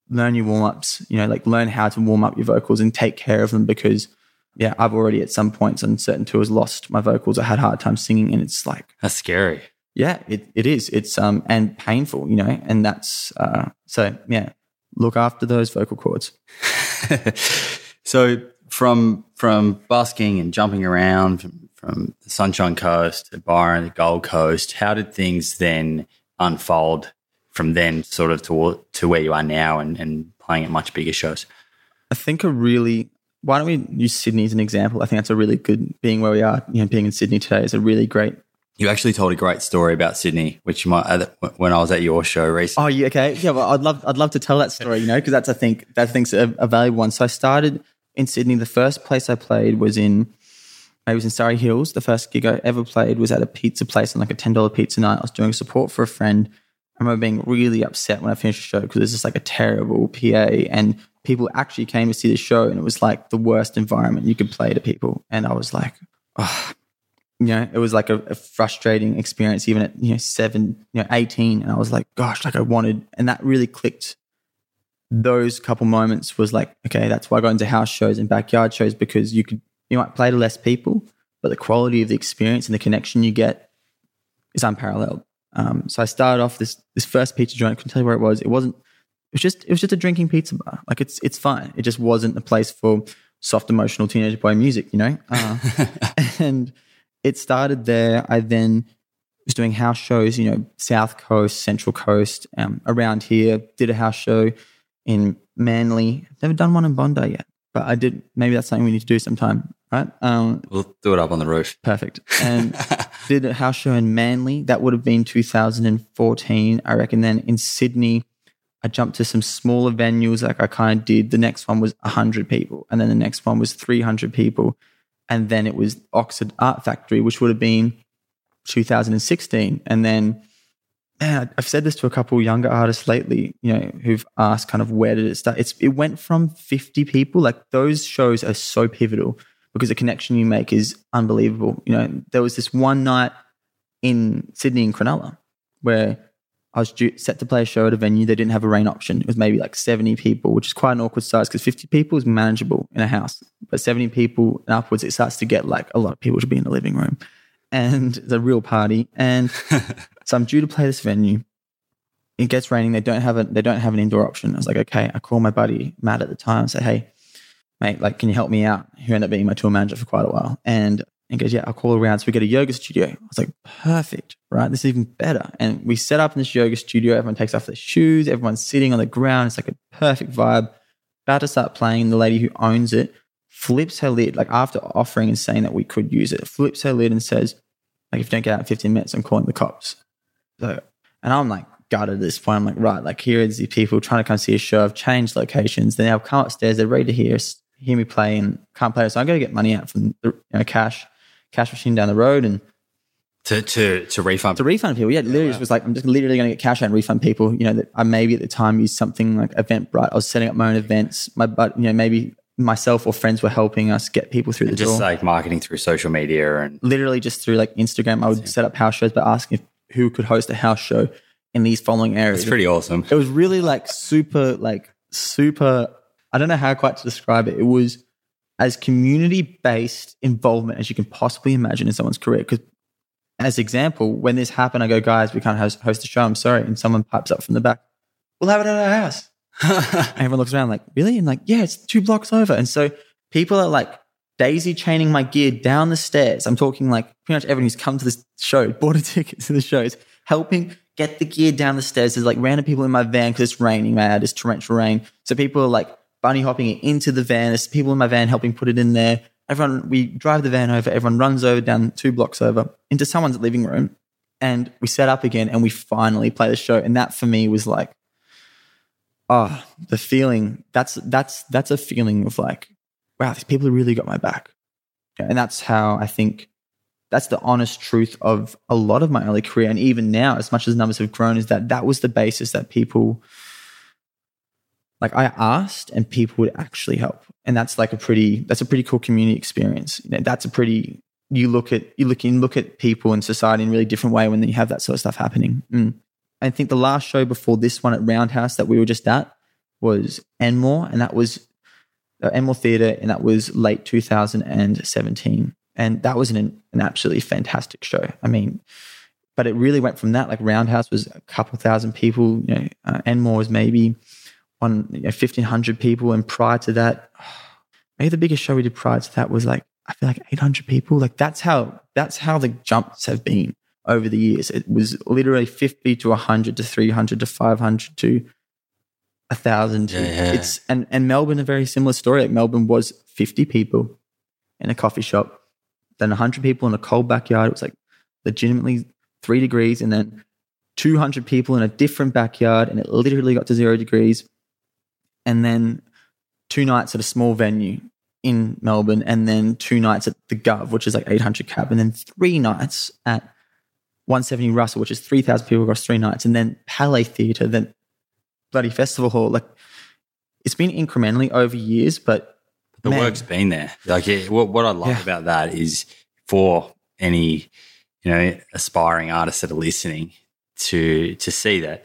Speaker 1: learn your warm ups, you know, like learn how to warm up your vocals and take care of them because yeah, I've already at some points on certain tours lost my vocals. I had hard time singing and it's like
Speaker 2: That's scary.
Speaker 1: Yeah, it, it is. It's um and painful, you know, and that's uh so yeah, look after those vocal cords.
Speaker 2: so from from busking and jumping around from, from the Sunshine Coast to Byron, the Gold Coast, how did things then unfold from then sort of to to where you are now and, and playing at much bigger shows?
Speaker 1: I think a really why don't we use Sydney as an example? I think that's a really good being where we are. You know, being in Sydney today is a really great.
Speaker 2: You actually told a great story about Sydney, which you might when I was at your show recently.
Speaker 1: Oh, yeah, okay, yeah. Well, I'd love, I'd love to tell that story. You know, because that's I think that I think's a, a valuable one. So I started in Sydney. The first place I played was in I was in Surry Hills. The first gig I ever played was at a pizza place on like a ten dollar pizza night. I was doing support for a friend. I remember being really upset when I finished the show because it was just like a terrible PA and people actually came to see the show and it was like the worst environment you could play to people. And I was like, oh, you know, it was like a, a, frustrating experience even at, you know, seven, you know, 18. And I was like, gosh, like I wanted, and that really clicked. Those couple moments was like, okay, that's why I got into house shows and backyard shows because you could, you might play to less people, but the quality of the experience and the connection you get is unparalleled. Um, so I started off this this first pizza joint. I couldn't tell you where it was. It wasn't. It was just. It was just a drinking pizza bar. Like it's it's fine. It just wasn't a place for soft emotional teenage boy music. You know. Uh, and it started there. I then was doing house shows. You know, South Coast, Central Coast, um, around here. Did a house show in Manly. Never done one in Bondi yet, but I did. Maybe that's something we need to do sometime right? Um,
Speaker 2: we'll do it up on the roof.
Speaker 1: Perfect. And did a house show in Manly. That would have been 2014, I reckon. Then in Sydney, I jumped to some smaller venues like I kind of did. The next one was 100 people, and then the next one was 300 people, and then it was Oxford Art Factory, which would have been 2016, and then. Man, I've said this to a couple younger artists lately, you know, who've asked kind of where did it start? It's it went from 50 people. Like those shows are so pivotal because the connection you make is unbelievable. You know, there was this one night in Sydney in Cronulla where I was due, set to play a show at a venue. They didn't have a rain option. It was maybe like 70 people, which is quite an awkward size because 50 people is manageable in a house. But 70 people and upwards, it starts to get like a lot of people to be in the living room. And it's a real party. And so I'm due to play this venue. It gets raining. They don't have a they don't have an indoor option. I was like, okay. I call my buddy Matt at the time and say, hey, mate, like, can you help me out? Who ended up being my tour manager for quite a while. And he goes, yeah, I'll call around. So we get a yoga studio. I was like, perfect, right? This is even better. And we set up in this yoga studio. Everyone takes off their shoes. Everyone's sitting on the ground. It's like a perfect vibe. About to start playing. The lady who owns it flips her lid, like after offering and saying that we could use it, flips her lid and says, like, if you don't get out in 15 minutes, I'm calling the cops. So, and I'm like, gutted at this point. I'm like, right, like here is the people trying to come see a show. I've changed locations. They now come upstairs. They're ready to hear hear me play and can't play. So I am going to get money out from the you know, cash cash machine down the road and
Speaker 2: to to to refund
Speaker 1: to refund people. Yeah, literally wow. was like I'm just literally going to get cash out and refund people. You know that I maybe at the time used something like Eventbrite. I was setting up my own events. My but you know maybe myself or friends were helping us get people through the
Speaker 2: just
Speaker 1: door.
Speaker 2: like marketing through social media and
Speaker 1: literally just through like Instagram. I would set up house shows by asking if, who could host a house show in these following areas.
Speaker 2: It's pretty awesome.
Speaker 1: It was really like super like super. I don't know how quite to describe it. It was as community based involvement as you can possibly imagine in someone's career. Because, as example, when this happened, I go, guys, we can't host, host a show. I'm sorry. And someone pipes up from the back, we'll have it at our house. everyone looks around like, really? And like, yeah, it's two blocks over. And so people are like daisy chaining my gear down the stairs. I'm talking like pretty much everyone who's come to this show, bought a ticket to the shows, helping get the gear down the stairs. There's like random people in my van because it's raining, man. It's torrential rain. So people are like bunny hopping it into the van. There's people in my van helping put it in there. Everyone, we drive the van over. Everyone runs over down two blocks over into someone's living room, and we set up again. And we finally play the show. And that for me was like, ah, oh, the feeling. That's that's that's a feeling of like, wow, these people really got my back. And that's how I think that's the honest truth of a lot of my early career. And even now, as much as numbers have grown, is that that was the basis that people like I asked and people would actually help. And that's like a pretty that's a pretty cool community experience. You know, that's a pretty you look at you look in look at people and society in a really different way when you have that sort of stuff happening. Mm. I think the last show before this one at Roundhouse that we were just at was Enmore, and that was uh, Theatre, and that was late 2017. And that was an, an absolutely fantastic show. I mean, but it really went from that. Like Roundhouse was a couple thousand people. You know, uh, Enmore was maybe on you know, 1,500 people. And prior to that, maybe the biggest show we did prior to that was like, I feel like 800 people. Like that's how, that's how the jumps have been over the years. It was literally 50 to 100 to 300 to 500 to a thousand.
Speaker 2: Yeah, yeah.
Speaker 1: It's and and Melbourne a very similar story. Like Melbourne was fifty people in a coffee shop, then hundred people in a cold backyard. It was like legitimately three degrees, and then two hundred people in a different backyard, and it literally got to zero degrees. And then two nights at a small venue in Melbourne, and then two nights at the Gov, which is like eight hundred cap, and then three nights at 170 Russell, which is 3,000 people across three nights, and then Palais Theatre, then bloody festival hall. Like it's been incrementally over years, but
Speaker 2: the
Speaker 1: man,
Speaker 2: work's been there. Like it, what, what I love
Speaker 1: Yeah.
Speaker 2: about that is for any you know aspiring artists that are listening to to see that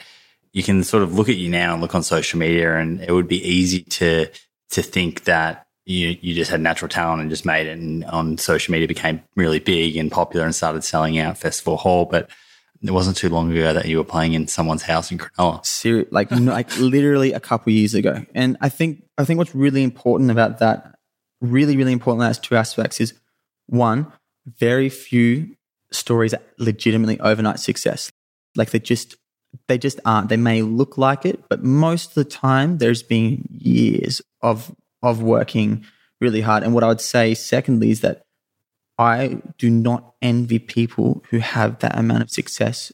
Speaker 2: you can sort of look at you now and look on social media, and it would be easy to to think that you you just had natural talent and just made it, and on social media became really big and popular and started selling out festival hall, but. It wasn't too long ago that you were playing in someone's house in Cronulla.
Speaker 1: like like literally a couple years ago. And I think I think what's really important about that, really really important, that's two aspects is one, very few stories are legitimately overnight success. Like they just they just aren't. They may look like it, but most of the time there's been years of of working really hard. And what I would say secondly is that I do not envy people who have that amount of success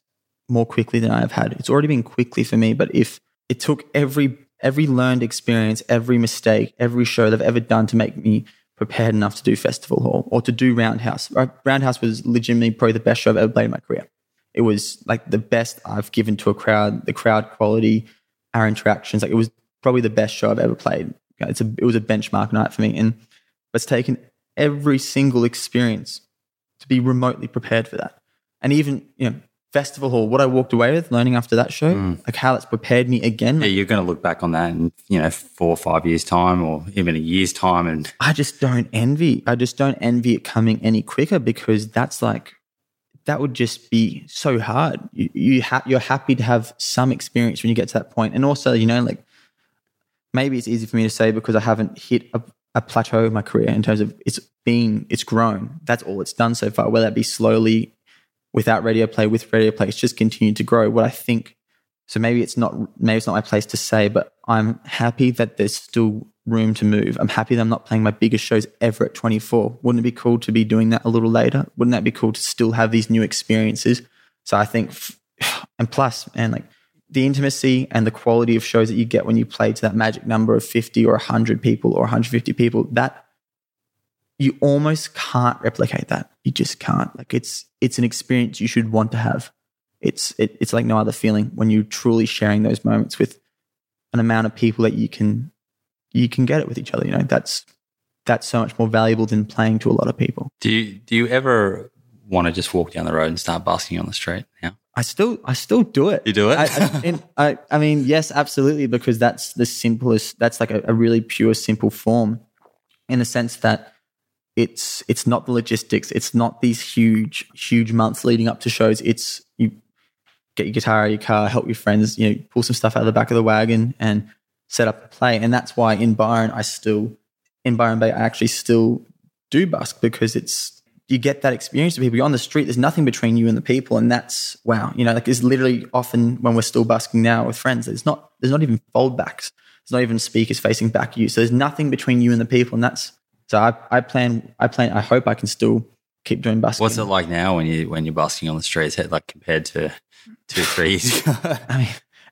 Speaker 1: more quickly than I have had. It's already been quickly for me, but if it took every every learned experience, every mistake, every show that I've ever done to make me prepared enough to do festival hall or to do Roundhouse. Roundhouse was legitimately probably the best show I've ever played in my career. It was like the best I've given to a crowd, the crowd quality, our interactions. Like it was probably the best show I've ever played. It's a, it was a benchmark night for me. And it's taken every single experience to be remotely prepared for that. And even, you know, festival hall, what I walked away with learning after that show, mm. like how it's prepared me again.
Speaker 2: Yeah, you're going to look back on that in you know four or five years time, or even a year's time, and
Speaker 1: I just don't envy. I just don't envy it coming any quicker because that's like that would just be so hard. You, you ha- you're happy to have some experience when you get to that point, and also you know like maybe it's easy for me to say because I haven't hit a, a plateau in my career in terms of it's been it's grown. That's all it's done so far. Whether that be slowly without radio play, with radio play, it's just continued to grow. What I think so maybe it's not maybe it's not my place to say, but I'm happy that there's still room to move. I'm happy that I'm not playing my biggest shows ever at 24. Wouldn't it be cool to be doing that a little later? Wouldn't that be cool to still have these new experiences? So I think, and plus, and like the intimacy and the quality of shows that you get when you play to that magic number of 50 or 100 people or 150 people, that you almost can't replicate that. You just can't. Like it's it's an experience you should want to have it's it, it's like no other feeling when you're truly sharing those moments with an amount of people that you can you can get it with each other you know that's that's so much more valuable than playing to a lot of people
Speaker 2: do you do you ever want to just walk down the road and start basking on the street now?
Speaker 1: I still i still do it.
Speaker 2: You do it?
Speaker 1: I, I, I, I mean yes absolutely because that's the simplest that's like a, a really pure simple form in the sense that it's it's not the logistics it's not these huge huge months leading up to shows. It's you get your guitar out of your car help your friends you know pull some stuff out of the back of the wagon and set up and play. And that's why in byron i still in byron bay i actually still do busk because it's you get that experience with people you're on the street there's nothing between you and the people and that's wow you know like it's literally often when we're still busking now with friends there's not there's not even foldbacks there's not even speakers facing back at you so there's nothing between you and the people and that's so I, I plan, I plan, I hope I can still keep doing busking.
Speaker 2: What's it like now when you when you're busking on the streets, like compared to two three years ago?
Speaker 1: I mean,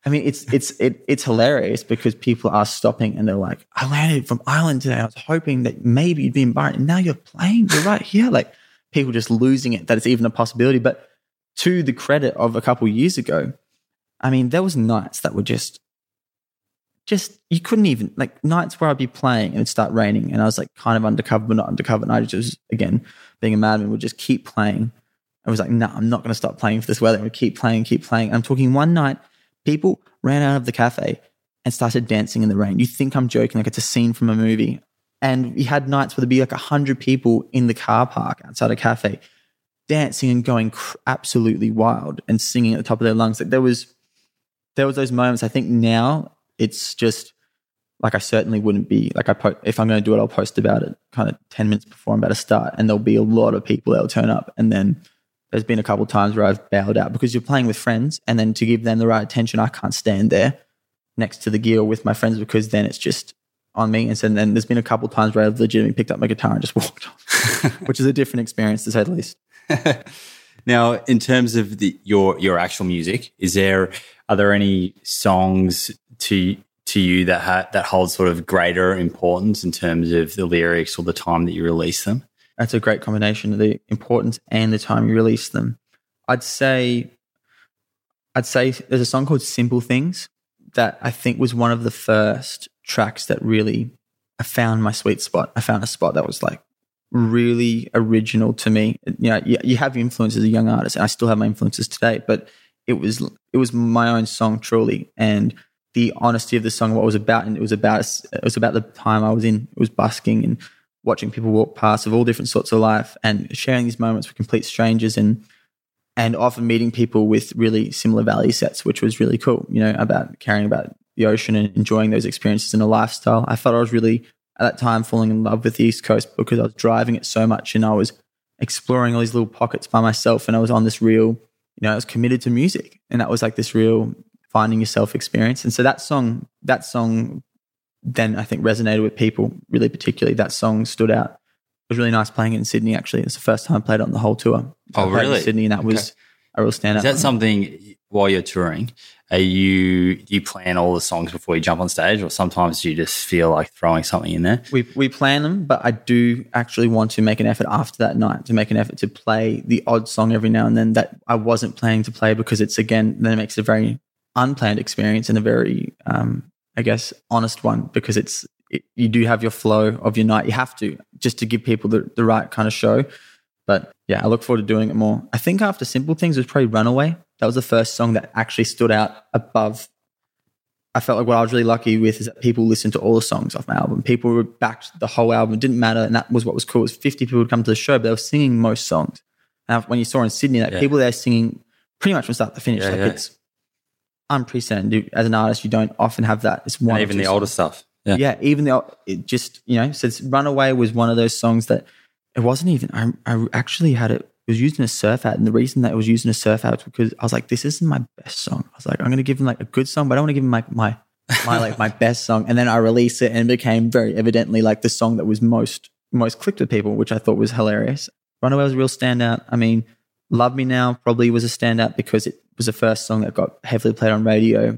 Speaker 1: I mean, it's it's it, it's hilarious because people are stopping and they're like, "I landed from Ireland today. I was hoping that maybe you'd be in Byron, and now you're playing. You're right here." Like people just losing it that it's even a possibility. But to the credit of a couple years ago, I mean, there was nights that were just, just you couldn't even like nights where I'd be playing and it'd start raining, and I was like kind of undercover but not undercover, and I just again being a madman would just keep playing. I was like, no, I'm not going to stop playing for this weather. And we keep playing, keep playing. I'm talking one night, people ran out of the cafe and started dancing in the rain. You think I'm joking, like it's a scene from a movie. And we had nights where there'd be like 100 people in the car park outside a cafe dancing and going cr- absolutely wild and singing at the top of their lungs. Like there was, there was those moments. I think now it's just like I certainly wouldn't be like I po- if I'm going to do it, I'll post about it kind of 10 minutes before I'm about to start, and there'll be a lot of people that'll turn up, and then there's been a couple times where I've bailed out because you're playing with friends, and then to give them the right attention, I can't stand there. next to the gear with my friends because then it's just on me. And then there's been a couple times where I've legitimately picked up my guitar and just walked off, which is a different experience to say the least.
Speaker 2: now, in terms of the, your your actual music, is there are there any songs to to you that ha- that hold sort of greater importance in terms of the lyrics or the time that you release them?
Speaker 1: That's a great combination of the importance and the time you release them. I'd say I'd say there's a song called Simple Things that I think was one of the first tracks that really I found my sweet spot. I found a spot that was like really original to me. You know, you, you have influences as a young artist, and I still have my influences today, but it was it was my own song truly, and the honesty of the song, what it was about, and it was about it was about the time I was in. It was busking and watching people walk past of all different sorts of life, and sharing these moments with complete strangers, and and often meeting people with really similar value sets, which was really cool. You know, about caring about the ocean and enjoying those experiences in a lifestyle. I felt I was really at that time falling in love with the East Coast because I was driving it so much and I was exploring all these little pockets by myself and I was on this real, you know, I was committed to music and that was like this real finding yourself experience. And so that song, that song then I think resonated with people really particularly. That song stood out. It was really nice playing it in Sydney actually. It's the first time I played it on the whole tour.
Speaker 2: Oh, really?
Speaker 1: Sydney and that okay. was a real standout.
Speaker 2: Is that something while you're touring? Are you do you plan all the songs before you jump on stage, or sometimes you just feel like throwing something in there?
Speaker 1: We we plan them, but I do actually want to make an effort after that night to make an effort to play the odd song every now and then that I wasn't planning to play because it's again then it makes it a very unplanned experience and a very um, I guess honest one because it's it, you do have your flow of your night. You have to just to give people the, the right kind of show. But yeah, I look forward to doing it more. I think after Simple Things was probably Runaway that was the first song that actually stood out above. I felt like what I was really lucky with is that people listened to all the songs off my album. People were backed the whole album. It didn't matter. And that was what was cool. It was 50 people would come to the show, but they were singing most songs. And when you saw in Sydney, that yeah. people there singing pretty much from start to finish. Yeah, like yeah. it's unprecedented. As an artist, you don't often have that. It's one.
Speaker 2: And even the older stuff.
Speaker 1: Yeah. yeah, even the it just you know. So "Runaway" was one of those songs that it wasn't even. I, I actually had it it was used in a surf ad. And the reason that it was used in a surf ad was because I was like, this isn't my best song. I was like, I'm going to give him like a good song, but I don't want to give him like my, my, like my best song. And then I released it and it became very evidently like the song that was most, most clicked with people, which I thought was hilarious. Runaway was a real standout. I mean, Love Me Now probably was a standout because it was the first song that got heavily played on radio.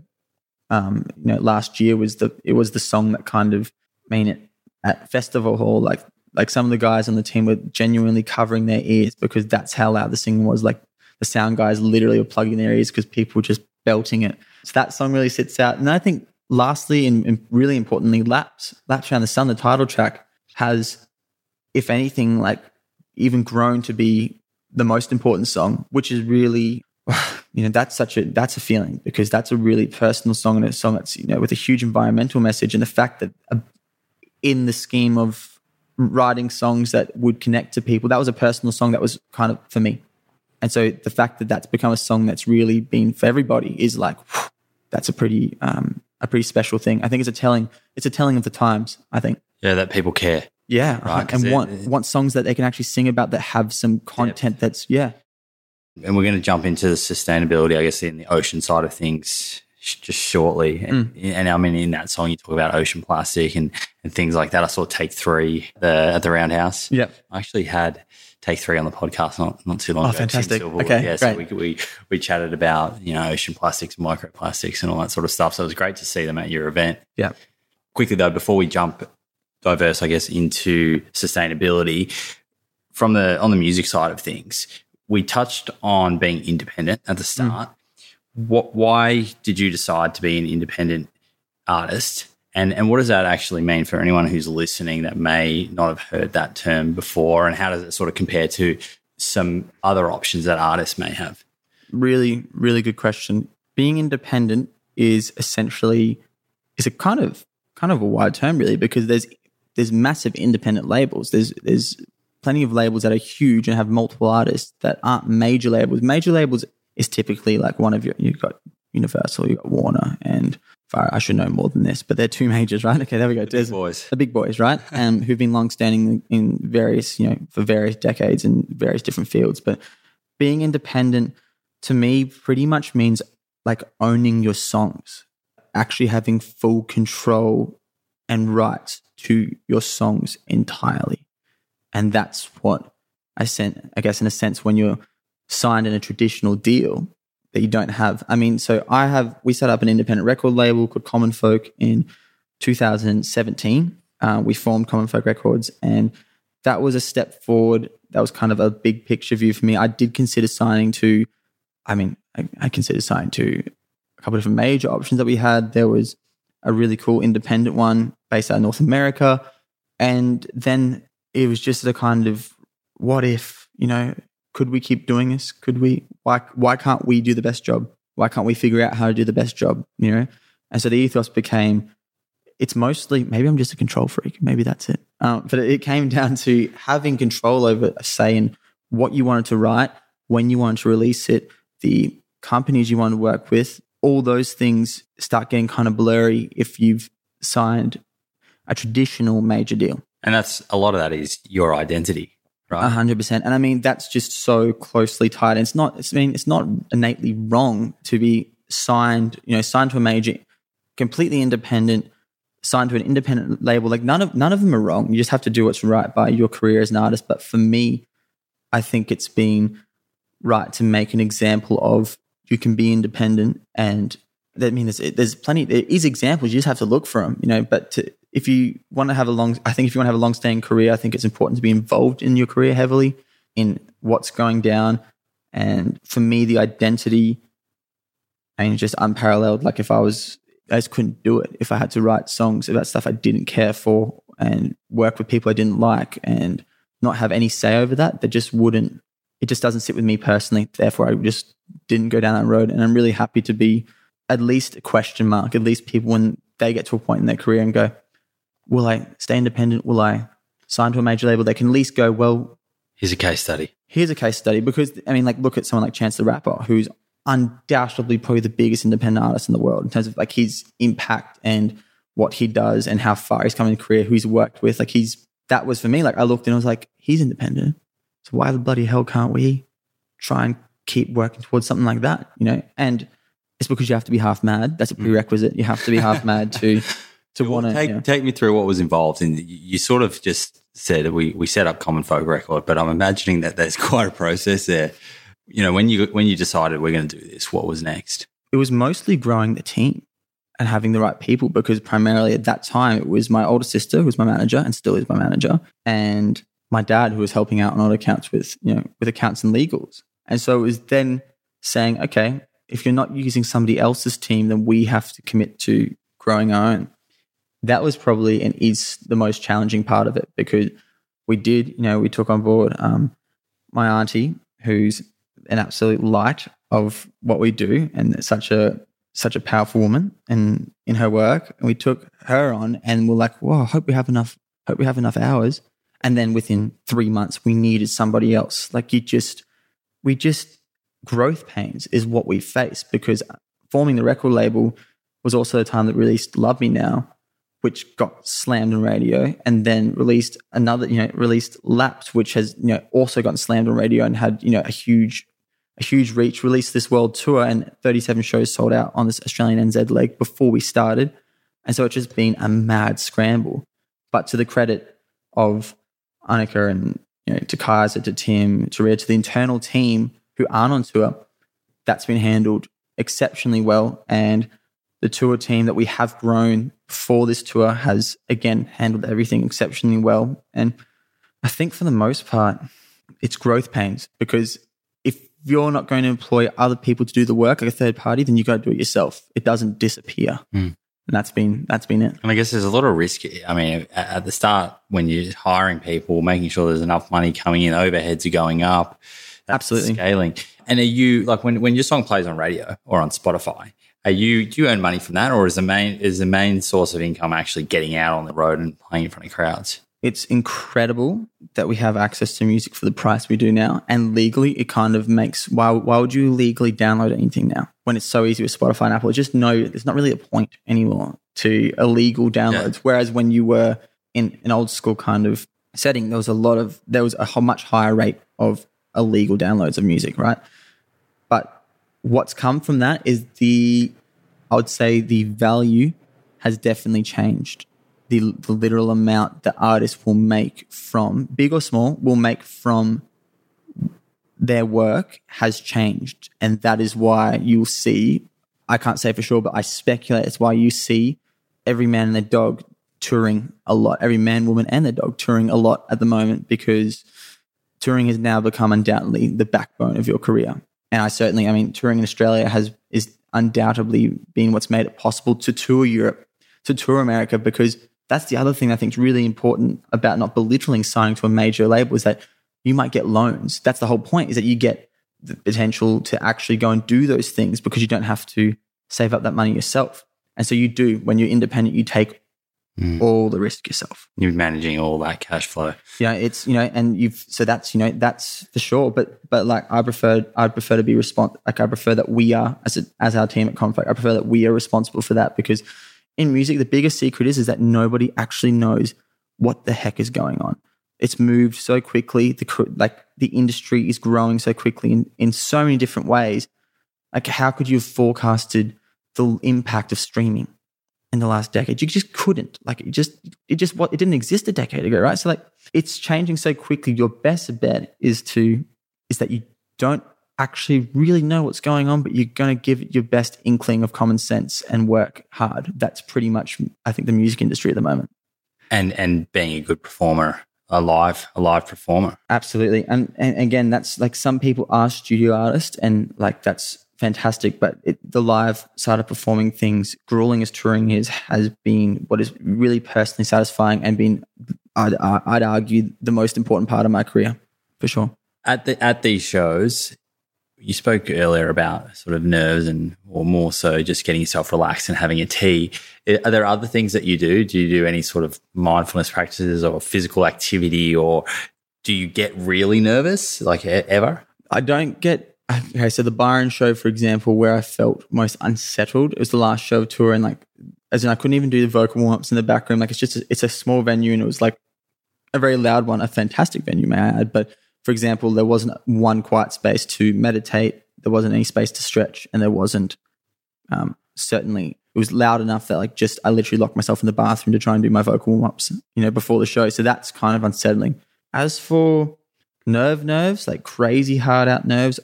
Speaker 1: Um, you know, last year was the, it was the song that kind of, I mean, it, at Festival Hall, like like some of the guys on the team were genuinely covering their ears because that's how loud the singing was. Like the sound guys literally were plugging their ears because people were just belting it. So that song really sits out. And I think lastly and, and really importantly, Laps, Laps Around the Sun, the title track, has, if anything, like even grown to be the most important song, which is really you know that's such a that's a feeling because that's a really personal song and a song that's you know with a huge environmental message and the fact that uh, in the scheme of writing songs that would connect to people. That was a personal song that was kind of for me. And so the fact that that's become a song that's really been for everybody is like, whew, that's a pretty, um, a pretty special thing. I think it's a telling, it's a telling of the times, I think.
Speaker 2: Yeah, that people care.
Speaker 1: Yeah. Right, and want, want songs that they can actually sing about that have some content yeah. that's, yeah.
Speaker 2: And we're going to jump into the sustainability, I guess, in the ocean side of things just shortly. And, mm. and, I mean, in that song, you talk about ocean plastic and, and things like that. I saw Take Three the, at the Roundhouse.
Speaker 1: Yeah.
Speaker 2: I actually had Take Three on the podcast not, not too long
Speaker 1: oh,
Speaker 2: ago.
Speaker 1: fantastic. Okay.
Speaker 2: Yeah, so we, we, we chatted about, you know, ocean plastics, microplastics, and all that sort of stuff. So it was great to see them at your event.
Speaker 1: Yeah.
Speaker 2: Quickly, though, before we jump diverse, I guess, into sustainability, from the on the music side of things, we touched on being independent at the mm. start. Mm what why did you decide to be an independent artist? And and what does that actually mean for anyone who's listening that may not have heard that term before? And how does it sort of compare to some other options that artists may have?
Speaker 1: Really really good question. Being independent is essentially is a kind of kind of a wide term really because there's there's massive independent labels. There's there's plenty of labels that are huge and have multiple artists that aren't major labels. Major labels is typically like one of your you've got Universal, you've got Warner, and I should know more than this, but they're two majors, right? Okay, there we go.
Speaker 2: The big boys,
Speaker 1: the big boys, right? um, who've been long-standing in various, you know, for various decades in various different fields. But being independent to me pretty much means like owning your songs. actually having full control and rights to your songs entirely. And that's what I sent, I guess, in a sense, when you're signed in a traditional deal that you don't have. I mean, so I have, we set up an independent record label called Common Folk in 2017. Uh, we formed Common Folk Records, and that was a step forward. That was kind of a big picture view for me. I did consider signing to, I mean, I, I considered signing to a couple of different major options that we had. There was a really cool independent one based out of North America. And then it was just a kind of what if, you know, could we keep doing this? Could we why why can't we do the best job? Why can't we figure out how to do the best job? You know? And so the ethos became it's mostly maybe I'm just a control freak. Maybe that's it. Um, but it came down to having control over a say in what you wanted to write, when you wanted to release it, the companies you want to work with, all those things start getting kind of blurry if you've signed a traditional major deal.
Speaker 2: And that's a lot of that is your identity, right?
Speaker 1: hundred percent. And I mean, that's just so closely tied. And it's not, it's, I mean, it's not innately wrong to be signed, you know, signed to a major, completely independent, signed to an independent label. Like none of, none of them are wrong. You just have to do what's right by your career as an artist. But for me, I think it's been right to make an example of you can be independent and I mean, there's, there's plenty, there is examples. You just have to look for them, you know. But to, if you want to have a long, I think if you want to have a long standing career, I think it's important to be involved in your career heavily in what's going down. And for me, the identity, mean, just unparalleled. Like if I was, I just couldn't do it if I had to write songs about stuff I didn't care for and work with people I didn't like and not have any say over that. That just wouldn't. It just doesn't sit with me personally. Therefore, I just didn't go down that road. And I'm really happy to be at least a question mark. At least people when they get to a point in their career and go, "Will I stay independent? Will I sign to a major label?" They can at least go, "Well,
Speaker 2: Here's a case study.
Speaker 1: here's a case study." Because I mean, like, look at someone like Chance the Rapper, who's undoubtedly probably the biggest independent artist in the world in terms of like his impact and what he does and how far he's come in career, who he's worked with. Like, he's that was for me. Like, I looked and I was like, he's independent. So why the bloody hell can't we try and keep working towards something like that? You know, and it's because you have to be half mad. That's a hmm. prerequisite. You have to be half mad to to
Speaker 2: Well,
Speaker 1: want to.
Speaker 2: take,
Speaker 1: know.
Speaker 2: take me through what was involved. And you- you sort of just said we, we set up Common Folk Record, but I'm imagining that there's quite a process there. You know, when you when you decided we're going to do this, what was next?
Speaker 1: it was mostly growing the team and having the right people because primarily at that time it was my older sister who was my manager and still is my manager and my dad who was helping out on all accounts with you know with accounts and legals and so it was then saying okay if you're not using somebody else's team then we have to commit to growing our own that was probably and is the most challenging part of it because we did you know we took on board um, my auntie who's an absolute light of what we do and such a such a powerful woman and in her work. And we took her on and we're like whoa I hope we have enough hope we have enough hours. And then within three months we needed somebody else. Like you just we just growth pains is what we face because forming the record label was also the time that released love me now which got slammed on radio and then released another you know released laps which has you know also gotten slammed on radio and had you know a huge a huge reach released this world tour and 37 shows sold out on this australian nz leg before we started. And so it's just been a mad scramble. But to the credit of Annika and you know to Kaiser to Tim to Red to the internal team who aren't on tour that's been handled exceptionally well. And the tour team that we have grown for this tour has again handled everything exceptionally well. And I think for the most part, it's growth pains because if you're not going to employ other people to do the work like a third party, then you got to do it yourself. It doesn't disappear.
Speaker 2: Mm.
Speaker 1: And that's been that's been it.
Speaker 2: And I guess there's a lot of risk. I mean, at, the start, when you're hiring people, making sure there's enough money coming in, overheads are going up,
Speaker 1: Absolutely.
Speaker 2: scaling. And are you like when when your song plays on radio or on Spotify? Are you do you earn money from that, or is the main is the main source of income actually getting out on the road and playing in front of crowds?
Speaker 1: It's incredible that we have access to music for the price we do now. And legally, it kind of makes why, why would you legally download anything now when it's so easy with Spotify and Apple? Just no, there's not really a point anymore to illegal downloads. Whereas when you were in an old school kind of setting, there was a lot of, there was a much higher rate of illegal downloads of music, right? But what's come from that is the I would say the value has definitely changed. The, the literal amount the artist will make from big or small will make from their work has changed. And that is why you'll see, I can't say for sure, but I speculate it's why you see every man and their dog touring a lot, every man, woman, and their dog touring a lot at the moment because touring has now become undoubtedly the backbone of your career. And I certainly, I mean, touring in Australia has is undoubtedly been what's made it possible to tour Europe, to tour America, because that's the other thing I think is really important about not belittling signing to a major label is that you might get loans. That's the whole point is that you get the potential to actually go and do those things because you don't have to save up that money yourself. And so you do when you're independent, you take mm. all the risk yourself.
Speaker 2: You're managing all that cash flow.
Speaker 1: Yeah, it's you know, and you've so that's you know that's for sure. But but like I prefer I'd prefer to be responsible. Like I prefer that we are as a, as our team at Common Folk. I prefer that we are responsible for that because in music the biggest secret is is that nobody actually knows what the heck is going on. It's moved so quickly. The like the industry is growing so quickly in, in so many different ways. Like how could you have forecasted the impact of streaming? In the last decade. You just couldn't. Like it just it just what it didn't exist a decade ago, right? So like it's changing so quickly. Your best bet is to is that you don't actually really know what's going on, but you're going to give it your best inkling of common sense and work hard. That's pretty much I think the music industry at the moment.
Speaker 2: And and being a good performer a live a live performer
Speaker 1: absolutely and, and again that's like some people are studio artists and like that's fantastic. But it, the live side of performing things, grueling as touring is, has been what is really personally satisfying and been, I'd, I'd argue, the most important part of my career for sure.
Speaker 2: At the at these shows, you spoke earlier about sort of nerves and, or more so, just getting yourself relaxed and having a tea. Are there other things that you do? Do you do any sort of mindfulness practices or physical activity, or do you get really nervous, like ever?
Speaker 1: I don't get okay, so the Byron show, for example, where I felt most unsettled, it was the last show of tour, and like, as in, I couldn't even do the vocal warm ups in the back room. Like, it's just, a, it's a small venue, and it was like a very loud one, a fantastic venue, may I add. But for example, there wasn't one quiet space to meditate, there wasn't any space to stretch, and there wasn't um, certainly it was loud enough that like just I literally locked myself in the bathroom to try and do my vocal warm ups, you know, before the show. So that's kind of unsettling. As for nerve nerves, like crazy hard out nerves,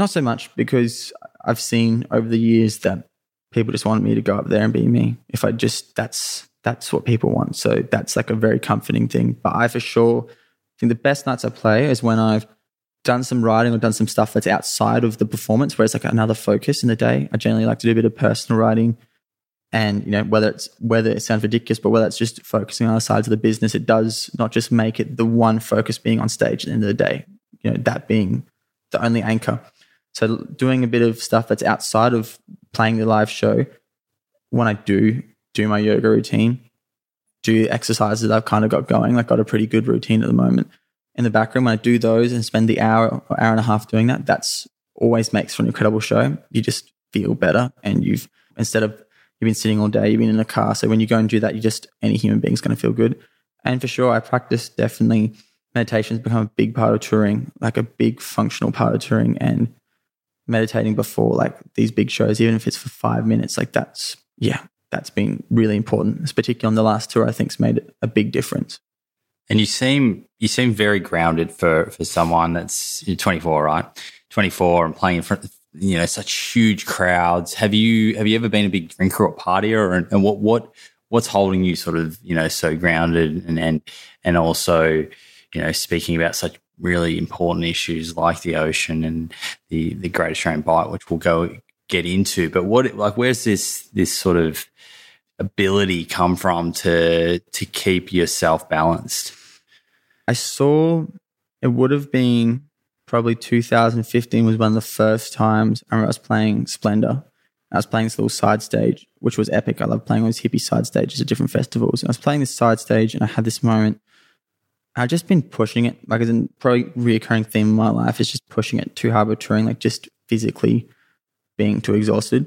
Speaker 1: not so much because I've seen over the years that people just want me to go up there and be me. If I just that's that's what people want. So that's like a very comforting thing. But I for sure think the best nights I play is when I've done some writing or done some stuff that's outside of the performance, where it's like another focus in the day. I generally like to do a bit of personal writing. And you know whether it's whether it sounds ridiculous, but whether it's just focusing on the sides of the business, it does not just make it the one focus being on stage at the end of the day. You know that being the only anchor. So doing a bit of stuff that's outside of playing the live show, when I do do my yoga routine, do exercises that I've kind of got going, like got a pretty good routine at the moment. In the background, when I do those and spend the hour or hour and a half doing that, that's always makes for an incredible show. You just feel better and you've instead of you've been sitting all day, you've been in a car. So when you go and do that, you just any human being's going to feel good. And for sure, I practice definitely meditation has become a big part of touring, like a big functional part of touring. And meditating before like these big shows, even if it's for five minutes, like that's, yeah, that's been really important, particularly on the last tour, I think has made a big difference.
Speaker 2: And you seem, you seem very grounded for, for someone that's 24, right? 24 and playing in front of, you know, such huge crowds. Have you, have you ever been a big drinker or partier and, and what, what, what's holding you sort of, you know, so grounded and, and, and also, you know, speaking about such really important issues like the ocean and the the Great Australian Bight, which we'll go get into. But what like where's this this sort of ability come from to to keep yourself balanced?
Speaker 1: I saw it would have been probably 2015 was one of the first times I I was playing Splendour. I was playing this little side stage, which was epic. I love playing all these hippie side stages at different festivals. And I was playing this side stage and I had this moment I've just been pushing it. Like, as a probably reoccurring theme in my life is just pushing it too hard with touring, like just physically being too exhausted.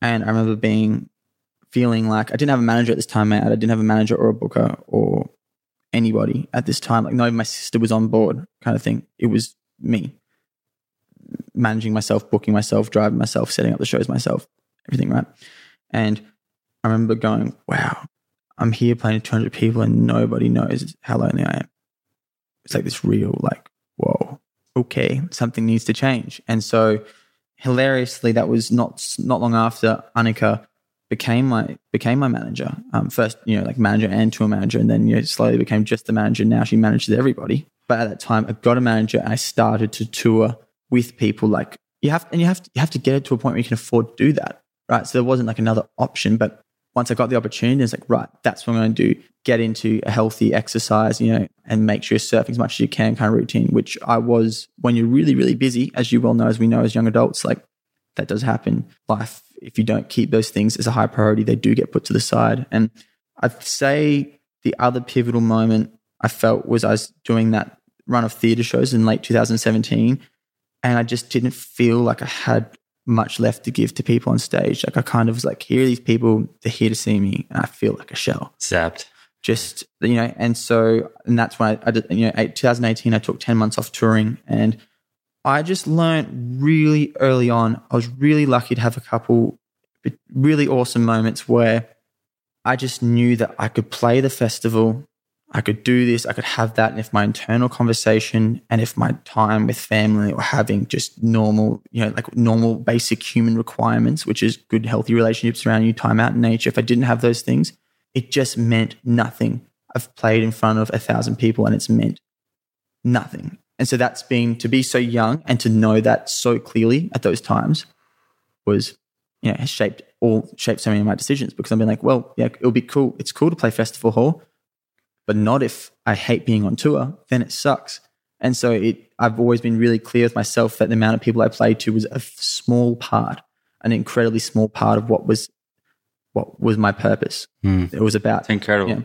Speaker 1: And I remember being feeling like I didn't have a manager at this time, mate. I didn't have a manager or a booker or anybody at this time. Like, no, my sister was on board, kind of thing. It was me managing myself, booking myself, driving myself, setting up the shows myself, everything, right? And I remember going, wow, I'm here playing to 200 people and nobody knows how lonely I am. It's like this real, like, whoa, okay, something needs to change. And so hilariously, that was not not long after Annika became my became my manager. Um, first, you know, like manager and tour manager, and then you know, slowly became just the manager. Now she manages everybody. But at that time, I got a manager and I started to tour with people. Like you have, and you have to, you have to get it to a point where you can afford to do that, right? So there wasn't like another option. But once I got the opportunity, it's like, right, that's what I'm going to do. Get into a healthy exercise, you know, and make sure you're surfing as much as you can kind of routine, which I was when you're really, really busy, as you well know, as we know as young adults, like that does happen. Life, if you don't keep those things as a high priority, they do get put to the side. And I'd say the other pivotal moment I felt was I was doing that run of theatre shows in late 2017. And I just didn't feel like I had much left to give to people on stage. Like I kind of was like, here are these people, they're here to see me. And I feel like a shell.
Speaker 2: Zapped.
Speaker 1: Just, you know, and so, and that's when I, I did, you know, 2018, I took 10 months off touring and I just learned really early on. I was really lucky to have a couple really awesome moments where I just knew that I could play the festival I could do this, I could have that. And if my internal conversation and if my time with family or having just normal, you know, like normal basic human requirements, which is good, healthy relationships around you, time out in nature, if I didn't have those things, it just meant nothing. I've played in front of a thousand people and it's meant nothing. And so that's been to be so young and to know that so clearly at those times was, you know, has shaped all shaped so many of my decisions because I've been like, well, yeah, it'll be cool. It's cool to play festival hall but not if I hate being on tour, then it sucks. And so it, I've always been really clear with myself that the amount of people I played to was a small part, an incredibly small part of what was what was my purpose. Mm. It was about.
Speaker 2: It's incredible. Yeah.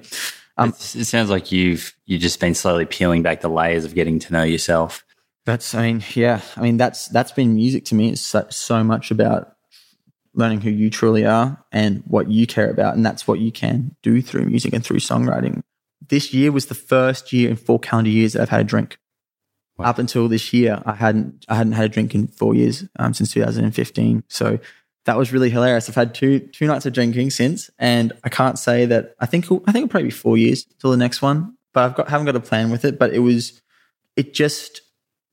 Speaker 2: Um, it sounds like you've you've just been slowly peeling back the layers of getting to know yourself.
Speaker 1: That's, I mean, yeah, I mean that's that's been music to me. It's so, so much about learning who you truly are and what you care about, and that's what you can do through music and through songwriting this year was the first year in four calendar years that I've had a drink. Wow. Up until this year, I hadn't I hadn't had a drink in four years um, since 2015. So that was really hilarious. I've had two two nights of drinking since, and I can't say that I think I think it'll probably be four years till the next one. But I've got haven't got a plan with it. But it was it just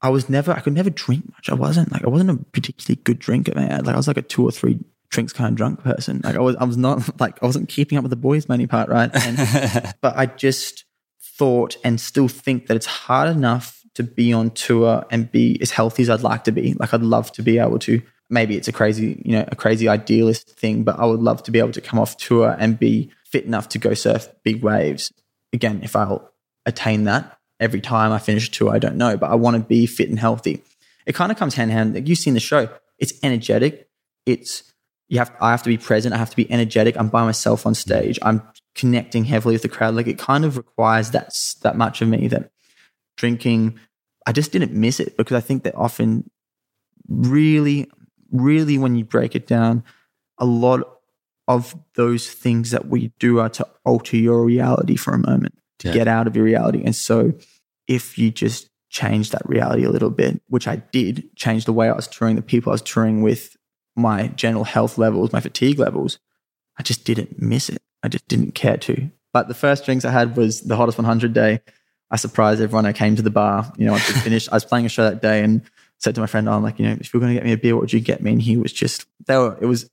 Speaker 1: I was never I could never drink much. I wasn't like I wasn't a particularly good drinker, man. Like I was like a two or three drinks kind of drunk person. Like I was, I was not like I wasn't keeping up with the boys many part, right? And, but I just thought and still think that it's hard enough to be on tour and be as healthy as I'd like to be. Like I'd love to be able to. Maybe it's a crazy, you know, a crazy idealist thing, but I would love to be able to come off tour and be fit enough to go surf big waves. Again, if I'll attain that every time I finish a tour, I don't know, but I want to be fit and healthy. It kind of comes hand in hand. Like you've seen the show. It's energetic. It's you have I have to be present. I have to be energetic. I'm by myself on stage. I'm connecting heavily with the crowd. Like it kind of requires that that much of me that drinking. I just didn't miss it because I think that often, really, really, when you break it down, a lot of those things that we do are to alter your reality for a moment, to yeah. get out of your reality. And so, if you just change that reality a little bit, which I did, change the way I was touring, the people I was touring with, my general health levels, my fatigue levels, I just didn't miss it. I just didn't care to. But the first drinks I had was the hottest 100 day. I surprised everyone. I came to the bar, you know, we finished. I was playing a show that day and said to my friend, oh, I'm like, you know, if you're going to get me a beer, what would you get me? And he was just, they were, it was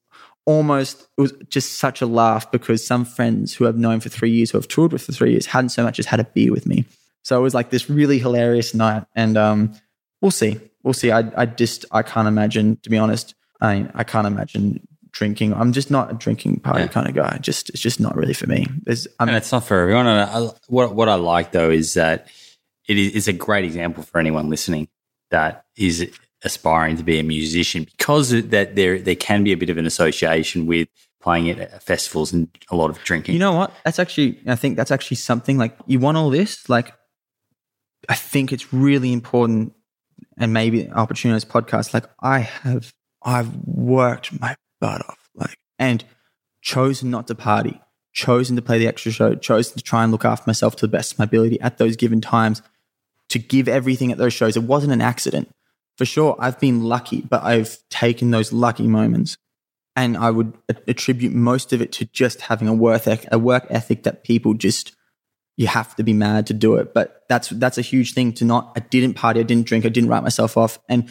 Speaker 1: almost, it was just such a laugh because some friends who I've known for three years, who have toured with for three years, hadn't so much as had a beer with me. So it was like this really hilarious night. And um, we'll see. We'll see. I, I just, I can't imagine, to be honest, I I can't imagine drinking. I'm just not a drinking party yeah. kind of guy. Just it's just not really for me. There's,
Speaker 2: and it's not for everyone. And I, what what I like though is that it is a great example for anyone listening that is aspiring to be a musician because that there there can be a bit of an association with playing at festivals and a lot of drinking.
Speaker 1: You know what? That's actually I think that's actually something like you want all this like I think it's really important and maybe opportunity podcast like I have I've worked my butt off, like, and chosen not to party, chosen to play the extra show, chosen to try and look after myself to the best of my ability at those given times, to give everything at those shows. It wasn't an accident. For sure, I've been lucky, but I've taken those lucky moments and I would attribute most of it to just having a work ethic, a work ethic that people just you have to be mad to do it. But that's that's a huge thing to not. I didn't party, I didn't drink, I didn't write myself off, and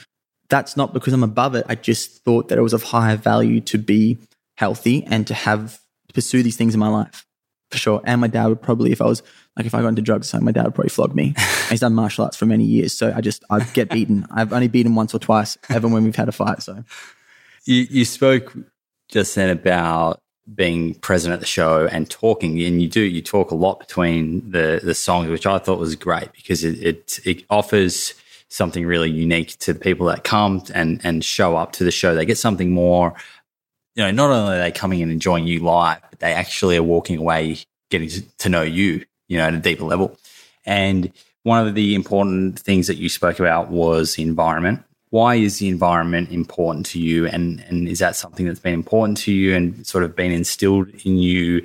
Speaker 1: that's not because I'm above it. I just thought that it was of higher value to be healthy and to have to pursue these things in my life for sure. And my dad would probably, if I was like, if I got into drugs, my dad would probably flog me. He's done martial arts for many years, so I just I get beaten. I've only beaten once or twice, ever when we've had a fight. So
Speaker 2: you you spoke just then about being present at the show and talking, and you do you talk a lot between the the songs, which I thought was great because it it, it offers something really unique to the people that come and and show up to the show. They get something more. You know, not only are they coming and enjoying you live, but they actually are walking away getting to, know you, you know, at a deeper level. And one of the important things that you spoke about was the environment why is the environment important to you and and is that something that's been important to you and sort of been instilled in you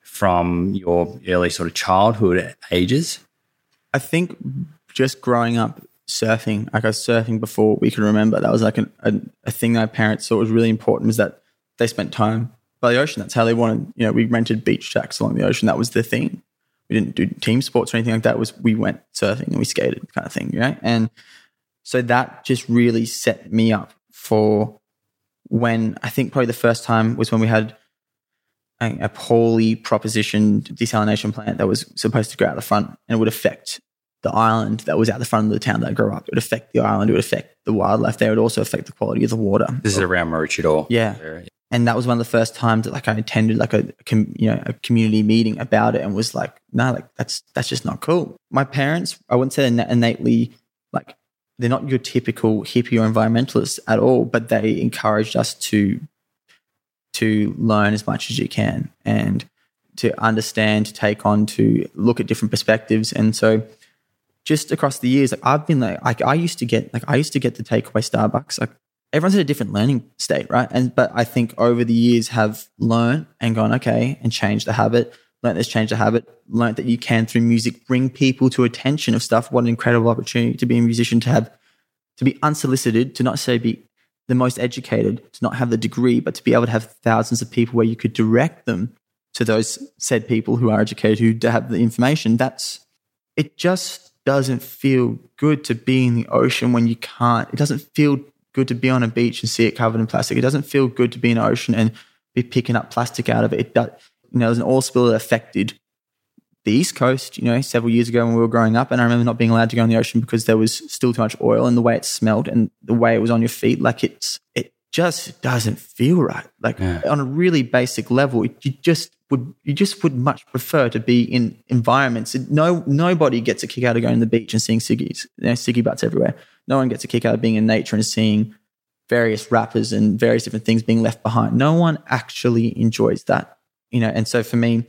Speaker 2: from your early sort of childhood ages
Speaker 1: i think just growing up surfing like i was surfing before we can remember. That was like an, a, a thing that my parents thought was really important was that they spent time by the ocean. That's how they wanted you know we rented beach shacks along the ocean. That was the thing. We didn't do team sports or anything like that. It was we went surfing and we skated kind of thing right? And so that just really set me up for when I think probably the first time was when we had a, a poorly propositioned desalination plant that was supposed to go out the front and it would affect the island that was out the front of the town that I grew up. It would affect the island. It would affect the wildlife there. It would also affect the quality of the water.
Speaker 2: This is around Maroochydore.
Speaker 1: Yeah. And that was one of the first times that like I attended like a, you know a community meeting about it and was like, no, like that's that's just not cool. My parents, I wouldn't say they're innately like they're not your typical hippie or environmentalists at all, but they encouraged us to to learn as much as you can and to understand, to take on, to look at different perspectives. And so just across the years, like I've been like, like I used to get like I used to get the takeaway Starbucks. Like everyone's at a different learning state, right? And but I think over the years have learned and gone, okay, and changed the habit, learned this change the habit, learned that you can through music bring people to attention of stuff. What an incredible opportunity to be a musician, to have, to be unsolicited, to not say be the most educated, to not have the degree, but to be able to have thousands of people where you could direct them to those said people who are educated, who have the information. That's, it just doesn't feel good to be in the ocean when you can't, it doesn't feel good to be on a beach and see it covered in plastic. It doesn't feel good to be in an ocean and be picking up plastic out of it. It does, you know, there's an oil spill that affected the East Coast, you know, several years ago when we were growing up. And I remember not being allowed to go in the ocean because there was still too much oil and the way it smelled and the way it was on your feet. Like it's, it just doesn't feel right. Like yeah. on a really basic level, you just would, you just would much prefer to be in environments. No, nobody gets a kick out of going to the beach and seeing ciggies, you know, ciggy butts everywhere. No one gets a kick out of being in nature and seeing various wrappers and various different things being left behind. No one actually enjoys that you know, and so for me,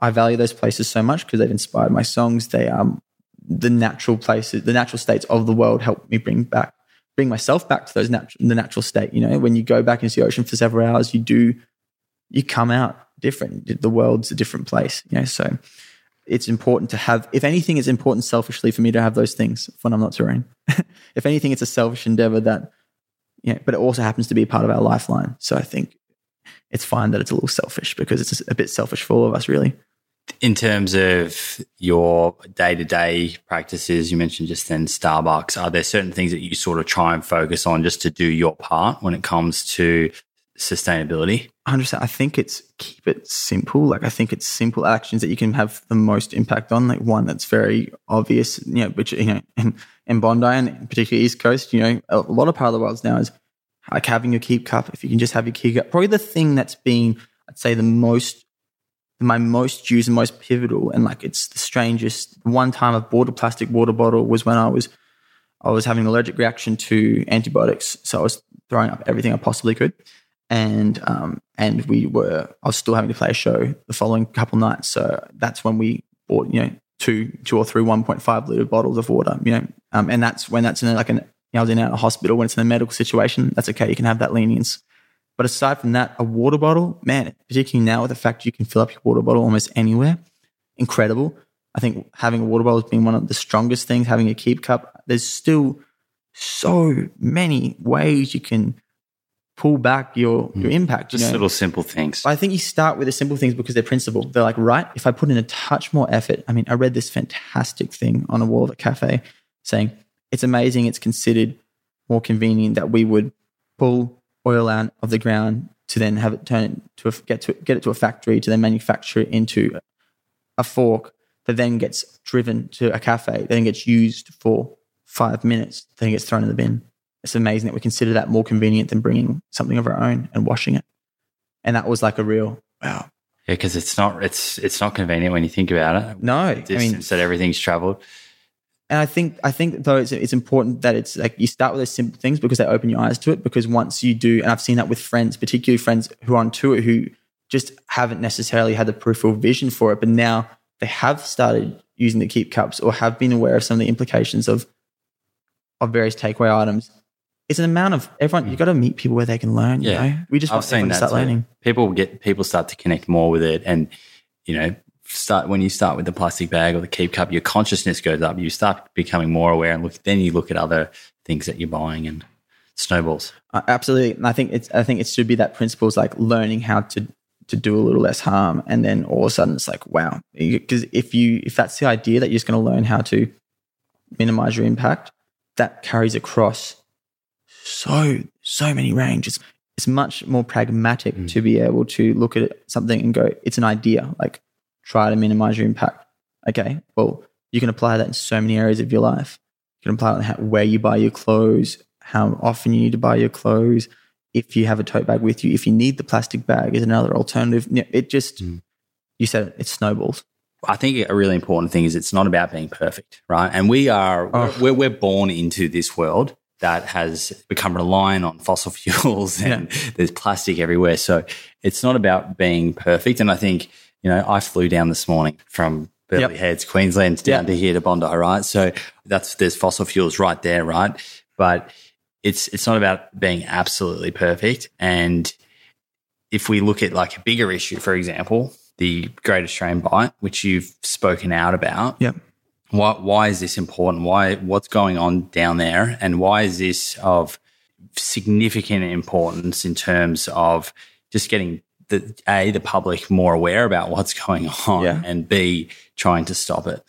Speaker 1: I value those places so much because they've inspired my songs. They are um, the natural places, the natural states of the world help me bring back, bring myself back to those natural, the natural state. You know, when you go back into the ocean for several hours, you do, you come out different. The world's a different place. You know, so it's important to have. If anything, it's important selfishly for me to have those things when I'm not touring. if anything, it's a selfish endeavor that, yeah, but it also happens to be part of our lifeline. So I think it's fine that it's a little selfish because it's a bit selfish for all of us, really.
Speaker 2: In terms of your day to day practices, you mentioned just then Starbucks. Are there certain things that you sort of try and focus on just to do your part when it comes to sustainability?
Speaker 1: 100%. I think it's keep it simple. Like, I think it's simple actions that you can have the most impact on. Like, one that's very obvious, you know, which, you know, in, in Bondi and particularly East Coast, you know, a lot of part of the world now is like having your keep cup. If you can just have your keep cup, probably the thing that's been, I'd say, the most, my most used and most pivotal, and like it's the strangest. One time I've bought a plastic water bottle was when I was, I was having an allergic reaction to antibiotics, so I was throwing up everything I possibly could, and um, and we were, I was still having to play a show the following couple nights, so that's when we bought, you know, two, two or three 1.5 liter bottles of water, you know, um, and that's when that's in like an you know, I was in a hospital when it's in a medical situation. That's okay. You can have that lenience. But aside from that, a water bottle, man, particularly now with the fact you can fill up your water bottle almost anywhere, incredible. I think having a water bottle has been one of the strongest things. Having a keep cup, there's still so many ways you can pull back your mm. your impact. You
Speaker 2: Just
Speaker 1: know?
Speaker 2: little simple things.
Speaker 1: I think you start with the simple things because they're principle. They're like, right, if I put in a touch more effort, I mean, I read this fantastic thing on a wall of a cafe saying it's amazing, it's considered more convenient that we would pull oil out of the ground to then have it turn it to a, get to get it to a factory to then manufacture it into a fork that then gets driven to a cafe, then gets used for five minutes, then gets thrown in the bin. It's amazing that we consider that more convenient than bringing something of our own and washing it. And that was like a real wow.
Speaker 2: Yeah, because it's not it's it's not convenient when you think about it.
Speaker 1: No, I mean,
Speaker 2: that everything's traveled.
Speaker 1: and I think I think though it's it's important that it's like you start with those simple things because they open your eyes to it. Because once you do, and I've seen that with friends, particularly friends who are on tour who just haven't necessarily had the peripheral vision for it, but now they have started using the keep cups or have been aware of some of the implications of of various takeaway items. It's an amount of everyone. You got to meet people where they can learn.
Speaker 2: Yeah.
Speaker 1: you know? we just
Speaker 2: I've
Speaker 1: want
Speaker 2: seen
Speaker 1: everyone to start
Speaker 2: too.
Speaker 1: learning.
Speaker 2: People get people start to connect more with it, and you know, start when you start with the plastic bag or the keep cup, your consciousness goes up. You start becoming more aware, and look. Then you look at other things that you're buying, and snowballs.
Speaker 1: Uh, absolutely, and I think it's I think it should be that principle is like learning how to to do a little less harm, and then all of a sudden it's like wow, because if you if that's the idea that you're just going to learn how to minimize your impact, that carries across so so many ranges. It's much more pragmatic mm. to be able to look at something and go, it's an idea. Like try to minimize your impact. Okay, well you can apply that in so many areas of your life. You can apply it on how, where you buy your clothes, how often you need to buy your clothes, if you have a tote bag with you, if you need the plastic bag is another alternative. It just, mm. you said it, it snowballs.
Speaker 2: I think a really important thing is it's not about being perfect, right? And we are
Speaker 1: Oh.
Speaker 2: we're, we're born into this world that has become reliant on fossil fuels and there's plastic everywhere. So it's not about being perfect. And I think you know I flew down this morning from Burleigh
Speaker 1: Yep.
Speaker 2: Heads, Queensland, down
Speaker 1: Yep.
Speaker 2: to here to Bondi, right? So that's there's fossil fuels right there, right? But it's it's not about being absolutely perfect and if we look at like a bigger issue, for example, the Great Australian Bight, which you've spoken out about,
Speaker 1: Yep.
Speaker 2: Why, why is this important? Why what's going on down there, and why is this of significant importance in terms of just getting the a the public more aware about what's going on,
Speaker 1: Yeah.
Speaker 2: and b trying to stop it.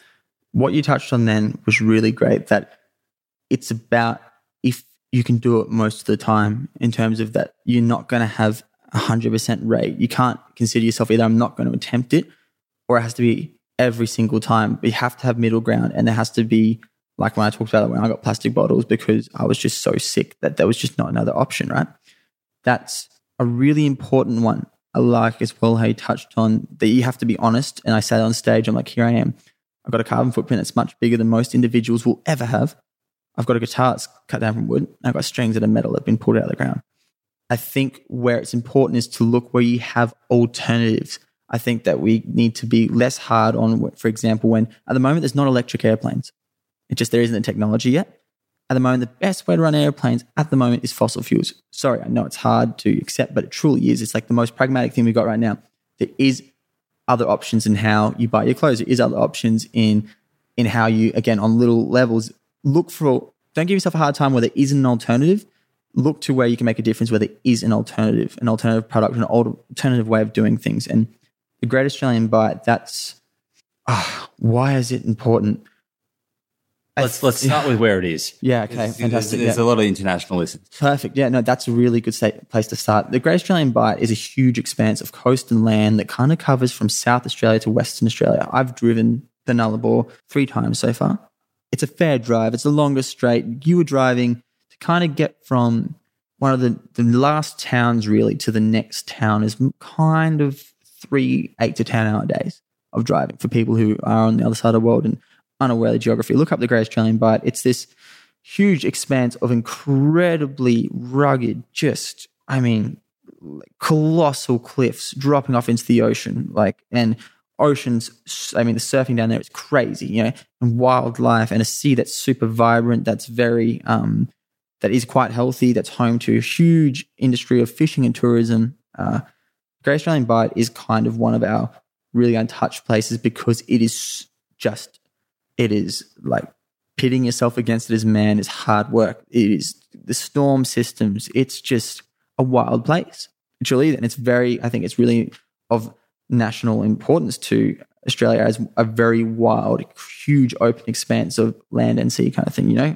Speaker 1: what you touched on then was really great that it's about if you can do it most of the time in terms of that you're not going to have a 100% rate you can't consider yourself either i'm not going to attempt it or it has to be every single time We have to have middle ground and there has to be like when i talked about it when i got plastic bottles because i was just so sick that there was just not another option right that's a really important one i like as well how you touched on that you have to be honest and i sat on stage i'm like here i am I've got a carbon footprint that's much bigger than most individuals will ever have. I've got a guitar that's cut down from wood. I've got strings that are metal that have been pulled out of the ground. I think where it's important is to look where you have alternatives. I think that we need to be less hard on, for example, when at the moment there's not electric airplanes. It just there isn't the technology yet. At the moment, the best way to run airplanes at the moment is fossil fuels. Sorry, I know it's hard to accept, but it truly is. It's like the most pragmatic thing we've got right now. There is other options in how you buy your clothes. There is other options in in how you again on little levels look for. Don't give yourself a hard time where there isn't an alternative. Look to where you can make a difference where there is an alternative, an alternative product, an alternative way of doing things. And the Great Australian Bight. That's ah, why is it important?
Speaker 2: Let's let's start with where it is.
Speaker 1: Yeah, okay,
Speaker 2: There's-
Speaker 1: fantastic.
Speaker 2: There's,
Speaker 1: yeah.
Speaker 2: a lot of international listeners.
Speaker 1: Perfect. Yeah, no, that's a really good state, place to start. The Great Australian Bight is a huge expanse of coast and land that kind of covers from South Australia to Western Australia. I've driven the Nullarbor three times so far. It's a fair drive. It's the longest straight. You were driving to kind of get from one of the, the last towns really to the next town is kind of three, eight to 10 hour days of driving for people who are on the other side of the world and unaware of the geography. Look up the Great Australian Bight. It's this huge expanse of incredibly rugged, just, I mean, colossal cliffs dropping off into the ocean. Like, and oceans, I mean, the surfing down there is crazy, you know, and wildlife and a sea that's super vibrant, that's very, um, that is quite healthy, that's home to a huge industry of fishing and tourism. Uh, Great Australian Bight is kind of one of our really untouched places because it is just, it is like pitting yourself against it as man is hard work. It is the storm systems. It's just a wild place. Truly. And it's very, I think it's really of national importance to Australia as a very wild, huge open expanse of land and sea kind of thing, you know?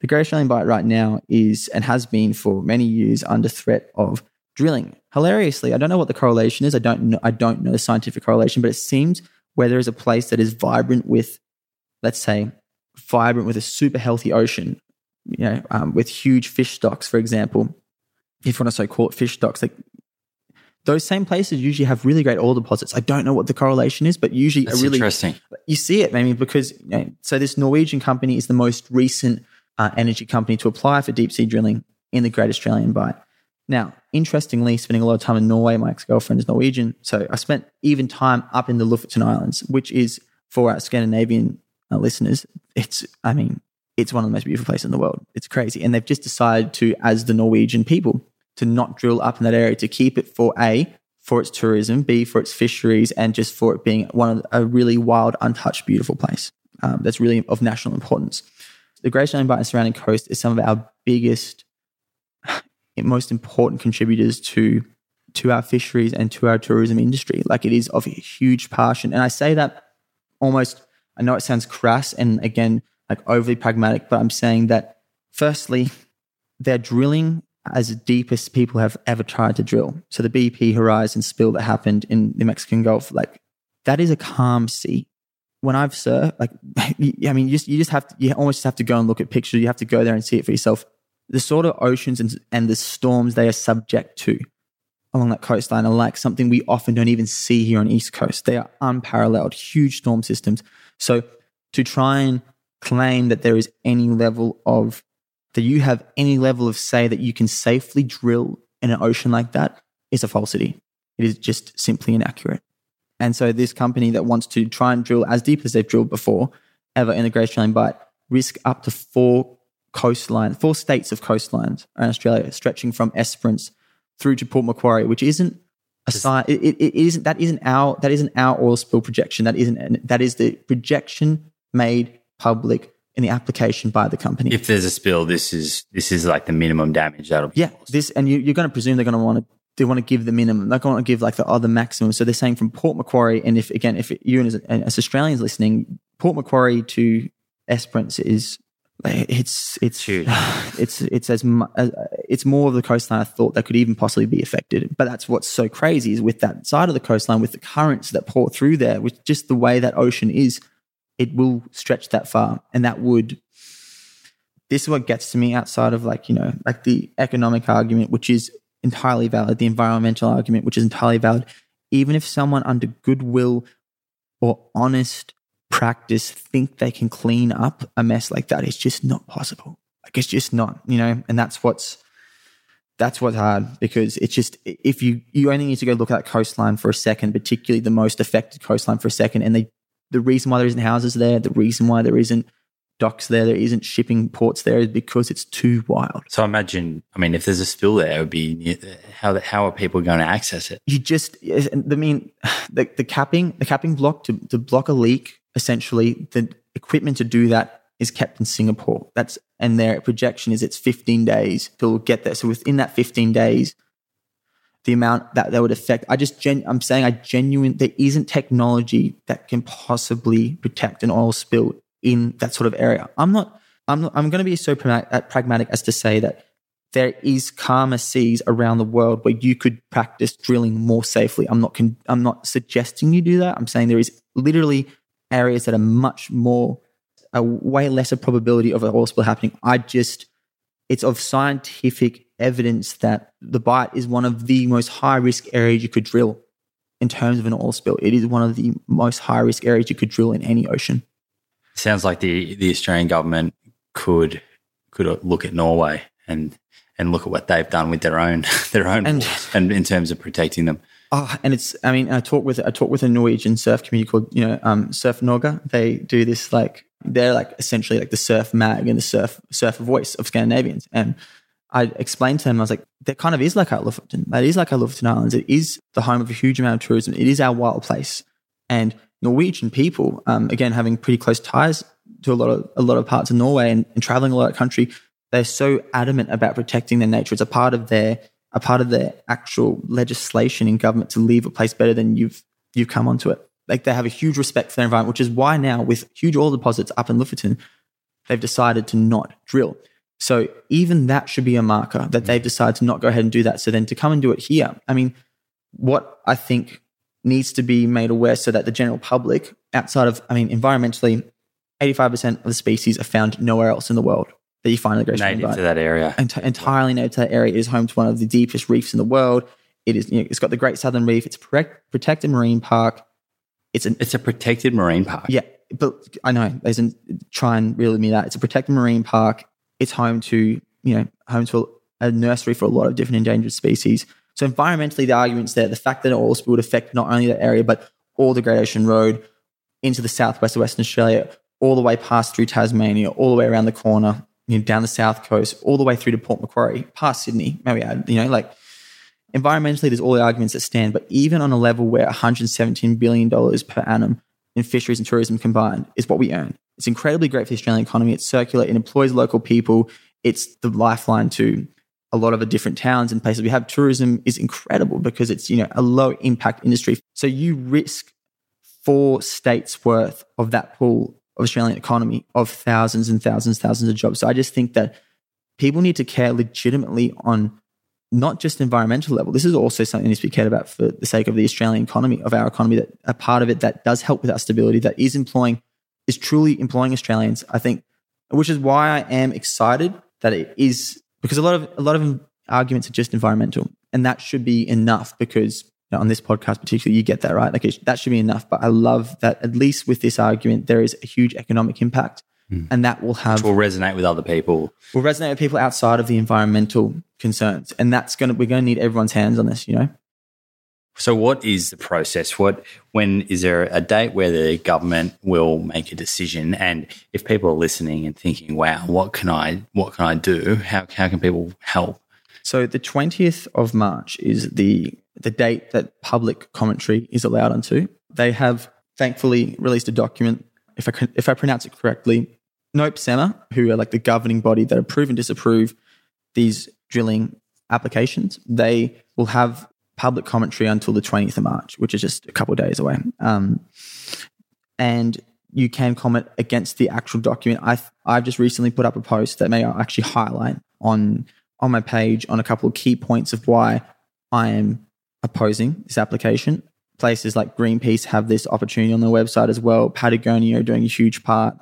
Speaker 1: The Great Australian Bight right now is and has been for many years under threat of drilling. Hilariously, I don't know what the correlation is. I don't know, I don't know the scientific correlation, but it seems where there is a place that is vibrant with, let's say, vibrant with a super healthy ocean, you know, um, with huge fish stocks, for example, if you want to so call it fish stocks, like those same places usually have really great oil deposits. I don't know what the correlation is, but usually
Speaker 2: That's
Speaker 1: a really
Speaker 2: interesting.
Speaker 1: you see it maybe because you know, so this Norwegian company is the most recent uh, energy company to apply for deep sea drilling in the Great Australian Bight. Now, interestingly, spending a lot of time in Norway, my ex girlfriend is Norwegian, so I spent even time up in the Lofoten Islands, which is for our Scandinavian uh, listeners. It's, I mean, it's one of the most beautiful places in the world. It's crazy, and they've just decided to, as the Norwegian people, to not drill up in that area to keep it for a for its tourism, b for its fisheries, and just for it being one of a really wild, untouched, beautiful place um, that's really of national importance. The Great Australian Bight and surrounding coast is some of our biggest, most important contributors to to our fisheries and to our tourism industry. Like it is of huge passion, and I say that almost. I know it sounds crass and again like overly pragmatic, but I'm saying that firstly, they're drilling as deep as people have ever tried to drill. So the BP Horizon spill that happened in the Mexican Gulf, like that is a calm sea. When I've surfed, like I mean, you just you just have to, you almost just have to go and look at pictures. You have to go there and see it for yourself. The sort of oceans and, and the storms they are subject to along that coastline are like something we often don't even see here on East Coast. They are unparalleled, huge storm systems. So to try and claim that there is any level of that you have any level of say that you can safely drill in an ocean like that is a falsity. It is just simply inaccurate. And so this company that wants to try and drill as deep as they've drilled before, ever in the Great Australian Bight, risk up to four coastlines, four states of coastlines in Australia, stretching from Esperance through to Port Macquarie, which isn't a sign. It, it, it isn't that isn't our that isn't our oil spill projection. That isn't that is the projection made public in the application by the company.
Speaker 2: If there's a spill, this is this is like the minimum damage that'll be
Speaker 1: yeah,
Speaker 2: caused.
Speaker 1: this and you, you're going to presume they're going to want to they want to give the minimum. They're going to give like the other maximum. So they're saying from Port Macquarie, and if again, if you as, as Australians listening, Port Macquarie to Esperance is it's it's
Speaker 2: Huge.
Speaker 1: it's it's as uh, it's more of the coastline I thought that could even possibly be affected. But that's what's so crazy is with that side of the coastline with the currents that pour through there, with just the way that ocean is, it will stretch that far, and that would. This is what gets to me outside of like you know like the economic argument, which is entirely valid, the environmental argument, which is entirely valid. Even if someone under goodwill or honest practice think they can clean up a mess like that, it's just not possible. Like it's just not, you know, and that's what's that's what's hard because it's just if you you only need to go look at that coastline for a second, particularly the most affected coastline for a second, and they the reason why there isn't houses there, the reason why there isn't docks there, there isn't shipping ports there is because it's too wild.
Speaker 2: So imagine, I mean, if there's a spill there, it would be how how are people going to access it?
Speaker 1: You just, I mean, the, the capping, the capping block to, to block a leak, essentially, the equipment to do that is kept in Singapore. That's and their projection is it's 15 days to get there. So within that 15 days, the amount that that would affect, I just, gen, I'm saying, I genuine, there isn't technology that can possibly protect an oil spill in that sort of area. I'm not, I'm not, I'm going to be so pragmatic, uh, pragmatic as to say that there is calmer seas around the world where you could practice drilling more safely. I'm not, con- I'm not suggesting you do that. I'm saying there is literally areas that are much more, a way lesser probability of an oil spill happening. I just, it's of scientific evidence that the Bight is one of the most high risk areas you could drill in terms of an oil spill. It is one of the most high risk areas you could drill in any ocean.
Speaker 2: Sounds like the the Australian government could could look at Norway and and look at what they've done with their own their own
Speaker 1: And-
Speaker 2: and in terms of protecting them.
Speaker 1: Oh, and it's I mean I talk with I talk with a Norwegian surf community called you know um, Surf Norge. They do this like they're like essentially like the surf mag and the surf surfer voice of Scandinavians. And I explained to them I was like that kind of is like our Lofoten. That is like our Lofoten Islands. It is the home of a huge amount of tourism. It is our wild place. And Norwegian people, um, again having pretty close ties to a lot of a lot of parts of Norway and, and traveling a lot of country, they're so adamant about protecting their nature. It's a part of their a part of their actual legislation in government to leave a place better than you've you've come onto it. Like they have a huge respect for their environment, which is why now with huge oil deposits up in Lofoten, they've decided to not drill. So even that should be a marker that they've decided to not go ahead and do that. So then to come and do it here, I mean, what I think needs to be made aware so that the general public, outside of, I mean, environmentally, 85% of the species are found nowhere else in the world that you find in the Great
Speaker 2: Native to that area.
Speaker 1: Ent- entirely native to that area. It is home to one of the deepest reefs in the world. It is, you know, it's got the Great Southern Reef. It's a protect, protected marine park. It's an
Speaker 2: It's a protected marine park.
Speaker 1: yeah, but I know they doesn't try and reel me that. It's a protected marine park. It's home to you know home to a, a nursery for a lot of different endangered species. So environmentally, the arguments there, the fact that an oil spill would affect not only that area but all the Great Ocean Road into the southwest of Western Australia, all the way past through Tasmania, all the way around the corner, you know, down the south coast, all the way through to Port Macquarie, past Sydney. Maybe add, you know, like environmentally, there's all the arguments that stand. But even on a level where 117 billion dollars per annum in fisheries and tourism combined is what we earn. It's incredibly great for the Australian economy. It's circular. It employs local people. It's the lifeline to a lot of the different towns and places we have. Tourism is incredible because it's you know a low impact industry. So you risk four states worth of that pool of Australian economy of thousands and thousands, thousands of jobs. So I just think that people need to care legitimately on not just environmental level. This is also something that needs to be cared about for the sake of the Australian economy, of our economy, that a part of it that does help with our stability, that is employing, is truly employing Australians. I think, which is why I am excited that it is because a lot of a lot of arguments are just environmental, and that should be enough. Because know, on this podcast, particularly, you get that right. Like it, that should be enough. But I love that at least with this argument, there is a huge economic impact, hmm. and that will have
Speaker 2: Will resonate with other people.
Speaker 1: will resonate with people outside of the environmental concerns. And that's gonna we're gonna need everyone's hands on this, you know?
Speaker 2: So, what is the process? What when is there a date where the government will make a decision? And if people are listening and thinking, "Wow, what can I what can I do? How how can people help?"
Speaker 1: So the twentieth of March is the the date that public commentary is allowed onto. They have thankfully released a document, if I if I pronounce it correctly, NOPSEMA, who are like the governing body that approve and disapprove these drilling applications, they will have public commentary until the 20th of March, which is just a couple of days away. Um, and you can comment against the actual document. I I've just recently put up a post that may actually highlight on on my page on a couple of key points of why I am opposing this application. Places like Greenpeace have this opportunity on their website as well. Patagonia are doing a huge part.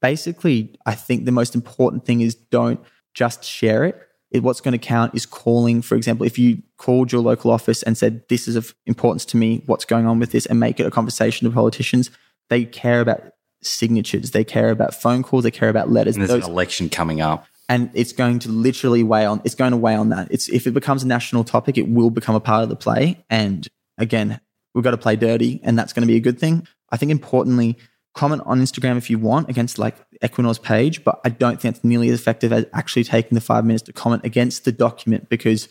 Speaker 1: Basically, I think the most important thing is don't just share it. it. What's going to count is calling, for example, if you called your local office and said, This is of importance to me, what's going on with this, and make it a conversation of politicians, they care about signatures, they care about phone calls, they care about letters.
Speaker 2: And there's
Speaker 1: Those-
Speaker 2: an election coming up.
Speaker 1: And it's going to literally weigh on it's going to weigh on that. It's if it becomes a national topic it will become a part of the play. And again we've got to play dirty and that's going to be a good thing. I think importantly comment on instagram if you want against like equinor's page but i don't think it's nearly as effective as actually taking the five minutes to comment against the document because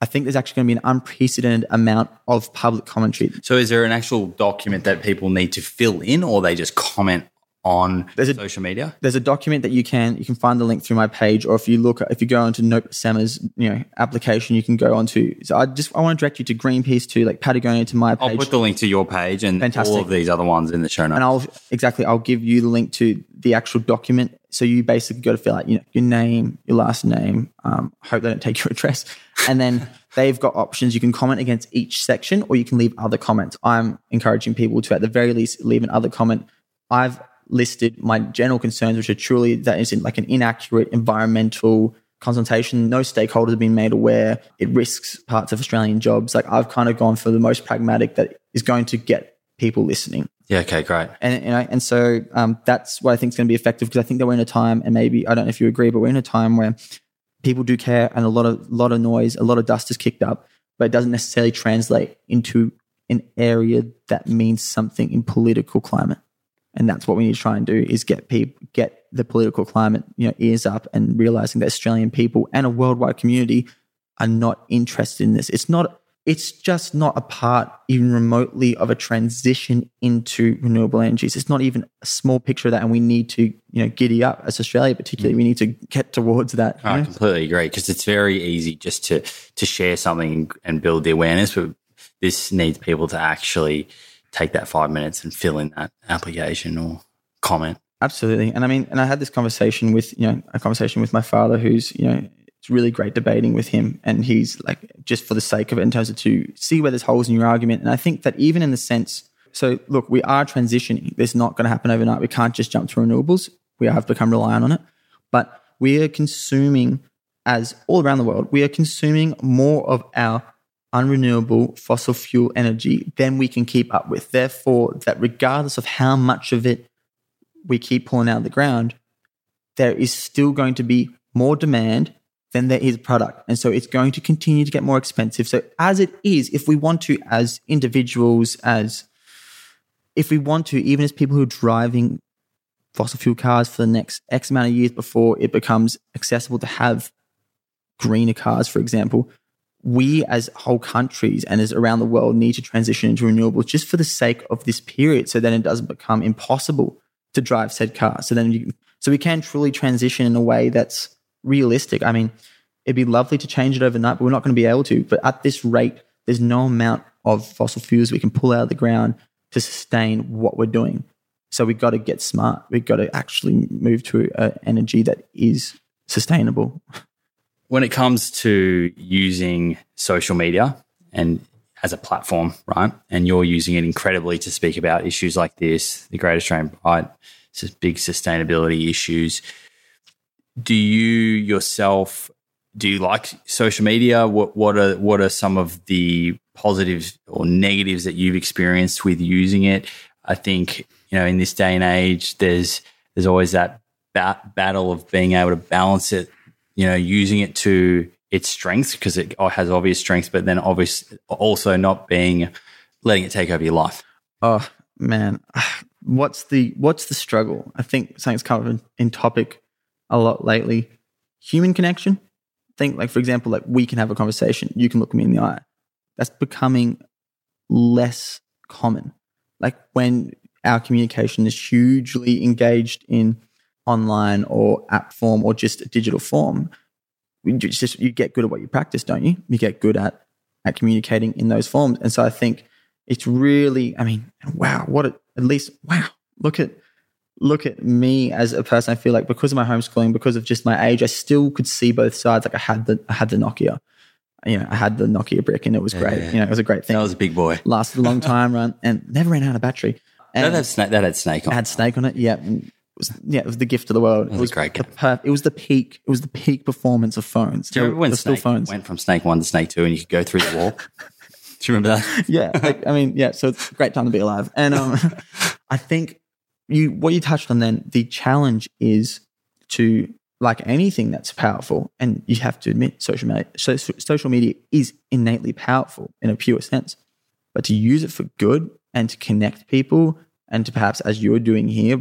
Speaker 1: i think there's actually going to be an unprecedented amount of public commentary.
Speaker 2: So, is there an actual document that people need to fill in, or they just comment on
Speaker 1: There's a-
Speaker 2: social media?
Speaker 1: there's a document that you can you can find the link through my page or if you look if you go onto NOPSEMA's you know application you can go onto so I just I want to direct you to Greenpeace to like Patagonia to my page.
Speaker 2: I'll put the link to your page and
Speaker 1: Fantastic.
Speaker 2: all of these other ones in the show notes.
Speaker 1: and I'll exactly I'll give you the link to the actual document so you basically got to fill out you know your name your last name um, hope they don't take your address and then they've got options you can comment against each section or you can leave other comments I'm encouraging people to at the very least leave an other comment I've listed my general concerns, which are truly that is like an inaccurate environmental consultation. No stakeholders have been made aware. It risks parts of Australian jobs. Like I've kind of gone for the most pragmatic that is going to get people listening.
Speaker 2: yeah, okay, great.
Speaker 1: And you know, and so um, that's what I think is going to be effective because I think that we're in a time, and maybe I don't know if you agree, but we're in a time where people do care, and a lot of lot of noise, a lot of dust is kicked up, but it doesn't necessarily translate into an area that means something in political climate. And that's what we need to try and do is get people get the political climate, you know, ears up and realizing that Australian people and a worldwide community are not interested in this. It's not it's just not a part even remotely of a transition into renewable energies. It's not even a small picture of that, and we need to, you know, giddy up as Australia, particularly. Mm. We need to get towards that.
Speaker 2: I
Speaker 1: know?
Speaker 2: completely agree because it's very easy just to to share something and build the awareness, but this needs people to actually take that five minutes and fill in that application or comment.
Speaker 1: Absolutely. And I mean, and I had this conversation with, you know, a conversation with my father who's, you know, it's really great debating with him. And he's like, just for the sake of it, in terms of to see where there's holes in your argument. And I think that even in the sense, so look, we are transitioning. This is not going to happen overnight. We can't just jump to renewables. We have become reliant on it. But we are consuming, as all around the world, we are consuming more of our unrenewable fossil fuel energy than we can keep up with. Therefore, that regardless of how much of it we keep pulling out of the ground, there is still going to be more demand than there is product. And so it's going to continue to get more expensive. So, as it is, if we want to, as individuals, as if we want to, even as people who are driving fossil fuel cars for the next X amount of years before it becomes accessible to have greener cars, for example, we as whole countries and as around the world need to transition into renewables just for the sake of this period so then it doesn't become impossible to drive said car. So then you so we can truly transition in a way that's realistic. I mean, it'd be lovely to change it overnight, but we're not going to be able to. But at this rate, there's no amount of fossil fuels we can pull out of the ground to sustain what we're doing. So we've got to get smart. We've got to actually move to an energy that is sustainable.
Speaker 2: When it comes to using social media and as a platform, right? And you're using it incredibly to speak about issues like this, the Great Australian Pride, big sustainability issues. Do you yourself do you like social media? What what are what are some of the positives or negatives that you've experienced with using it? I think you know in this day and age, there's there's always that bat- battle of being able to balance it. You know, using it to its strengths because it has obvious strengths, but then obvious also not being letting it take over your life.
Speaker 1: Oh man, what's the what's the struggle? I think something's come up in, in topic a lot lately. Human connection. Think like for example, like we can have a conversation. You can look me in the eye. That's becoming less common. Like when our communication is hugely engaged in online or app form or just a digital form, we just you get good at what you practice, don't you? You get good at at communicating in those forms. And so I think it's really, I mean, wow, what a, at least wow, look at look at me as a person. I feel like because of my homeschooling, because of just my age, I still could see both sides. Like I had the I had the Nokia, you know, I had the Nokia brick, and it was great.
Speaker 2: yeah.
Speaker 1: You know, it was a great thing.
Speaker 2: That was a big boy.
Speaker 1: lasted a long time, run, and never ran out of battery. And
Speaker 2: That had snake. That had snake on.
Speaker 1: it had Snake on it. Yeah. Was, yeah, it was the gift of the world. It
Speaker 2: was a great
Speaker 1: the it was the peak. It was the peak performance of phones.
Speaker 2: Do you remember when
Speaker 1: They're still phones?
Speaker 2: went from Snake One to Snake Two, and you could go through the wall? Do you remember that?
Speaker 1: yeah, like, I mean, yeah. So it's a great time to be alive. And um, I think you what you touched on then. The challenge is to like anything that's powerful, and you have to admit, social media, so- social media is innately powerful in a pure sense, but to use it for good and to connect people, and to perhaps, as you're doing here,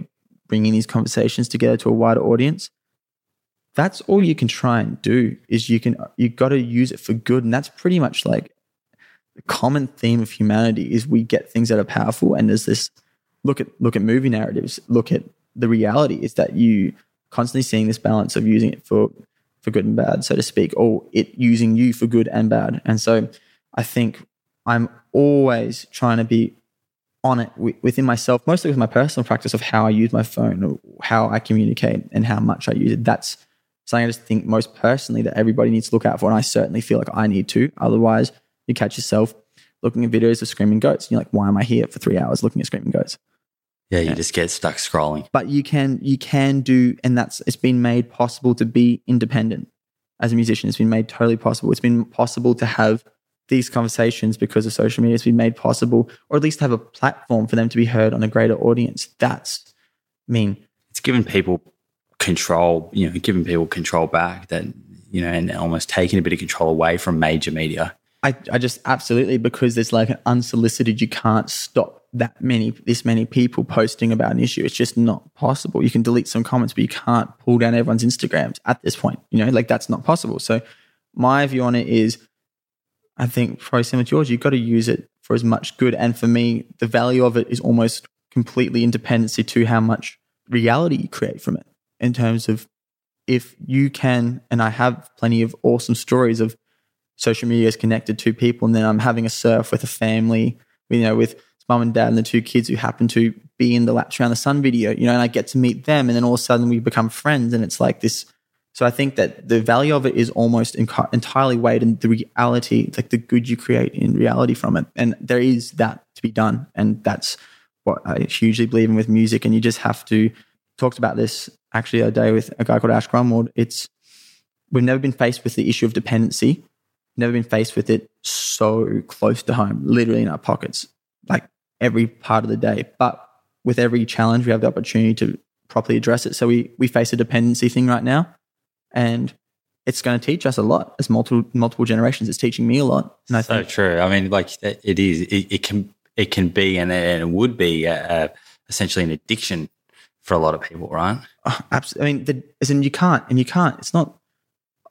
Speaker 1: bringing these conversations together to a wider audience. That's all you can try and do. Is you can you got to use it for good, and that's pretty much like the common theme of humanity is we get things that are powerful and there's this look at look at movie narratives look at the reality is that you constantly seeing this balance of using it for for good and bad so to speak or it using you for good and bad and so i think i'm always trying to be on it wi- within myself mostly with my personal practice of how i use my phone or how i communicate and how much i use it that's something i just think most personally that everybody needs to look out for and i certainly feel like i need to otherwise you catch yourself looking at videos of screaming goats. And you're like, why am I here for three hours looking at screaming goats?
Speaker 2: Yeah, you just get stuck scrolling.
Speaker 1: But you can you can do, and that's it's been made possible to be independent as a musician. It's been made totally possible. It's been possible to have these conversations because of social media. It's been made possible, or at least have a platform for them to be heard on a greater audience. That's I mean,
Speaker 2: It's given people control, you know, giving people control back that, you know, and almost taking a bit of control away from major media.
Speaker 1: I, I just absolutely because there's like an unsolicited you can't stop that many this many people posting about an issue it's just not possible you can delete some comments but you can't pull down everyone's instagrams at this point you know like that's not possible so my view on it is I think probably similar to yours, you've got to use it for as much good. And for me, the value of it is almost completely independency to how much reality you create from it in terms of if you can, and I have plenty of awesome stories of social media is connected to people, and then I'm having a surf with a family, you know, with mum and dad and the two kids who happen to be in the laps around the sun video, you know, and I get to meet them, and then all of a sudden we become friends, and it's like this. So I think that the value of it is almost entirely weighed in the reality, like the good you create in reality from it, and there is that to be done, and that's what I hugely believe in with music, and you just have to. Talked about this actually a day with a guy called Ash Grunwald. It's we've never been faced with the issue of dependency, never been faced with it so close to home, literally in our pockets, like every part of the day. But with every challenge, we have the opportunity to properly address it. So we we face a dependency thing right now, and it's going to teach us a lot as multiple multiple generations. It's teaching me a lot.
Speaker 2: And I so think, true. I mean, like it is. It, it can it can be and it would be a, a, essentially an addiction for a lot of people, right?
Speaker 1: Uh, oh, absolutely. I mean, the, as in you can't, and you can't. It's not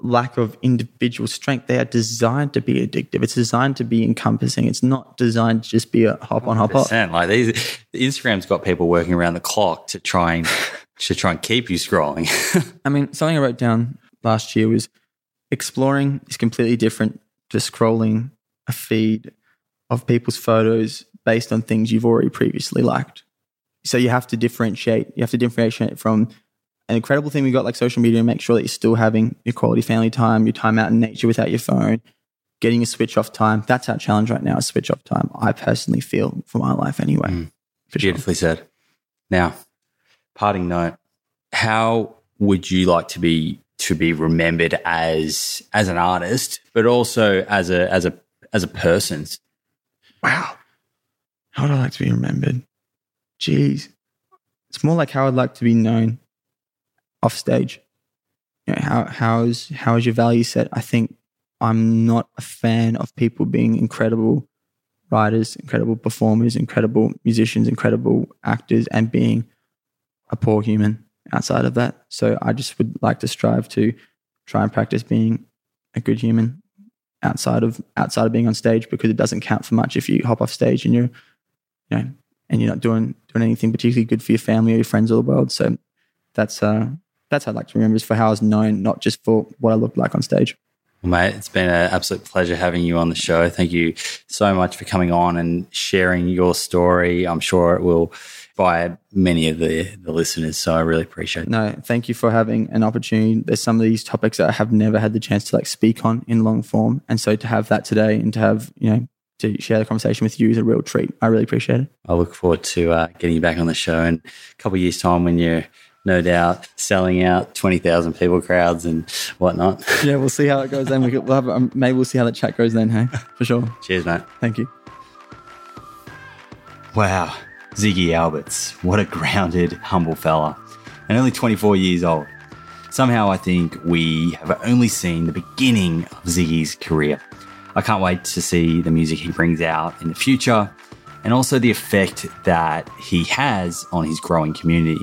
Speaker 1: lack of individual strength. They are designed to be addictive. It's designed to be encompassing. It's not designed to just be a hop on, hop off.
Speaker 2: Like these, Instagram's got people working around the clock to try and to try and keep you scrolling.
Speaker 1: I mean, something I wrote down last year was exploring is completely different to scrolling a feed of people's photos based on things you've already previously liked so you have to differentiate. You have to differentiate from an incredible thing we got like social media and make sure that you're still having your quality family time, your time out in nature without your phone, getting a switch off time. That's our challenge right now, is switch off time. I personally feel for my life anyway. Mm,
Speaker 2: beautifully sure. said. Now, parting note, how would you like to be to be remembered as as an artist, but also as a as a as a person?
Speaker 1: Wow. How would I like to be remembered? Jeez. It's more like how I'd like to be known off stage. You know, how how's how is your value set? I think I'm not a fan of people being incredible writers, incredible performers, incredible musicians, incredible actors, and being a poor human outside of that. So I just would like to strive to try and practice being a good human outside of outside of being on stage because it doesn't count for much if you hop off stage and you're you know and you're not doing doing anything particularly good for your family or your friends or the world. So that's uh, that's how I'd like to remember is for how I was known, not just for what I looked like on stage.
Speaker 2: Well, mate, it's been an absolute pleasure having you on the show. Thank you so much for coming on and sharing your story. I'm sure it will inspire many of the, the listeners. So I really appreciate it.
Speaker 1: No, thank you for having an opportunity. There's some of these topics that I have never had the chance to like speak on in long form. And so to have that today and to have, you know, to share the conversation with you is a real treat. I really appreciate it.
Speaker 2: I look forward to uh, getting you back on the show in a couple of years' time when you're no doubt selling out 20,000 people crowds and whatnot.
Speaker 1: Yeah, we'll see how it goes then. We will have, um, maybe we'll see how the chat goes then, hey? For sure.
Speaker 2: Cheers, mate.
Speaker 1: Thank you.
Speaker 2: Wow. Ziggy Alberts. What a grounded, humble fella. And only 24 years old. Somehow I think we have only seen the beginning of Ziggy's career. I can't wait to see the music he brings out in the future and also the effect that he has on his growing community.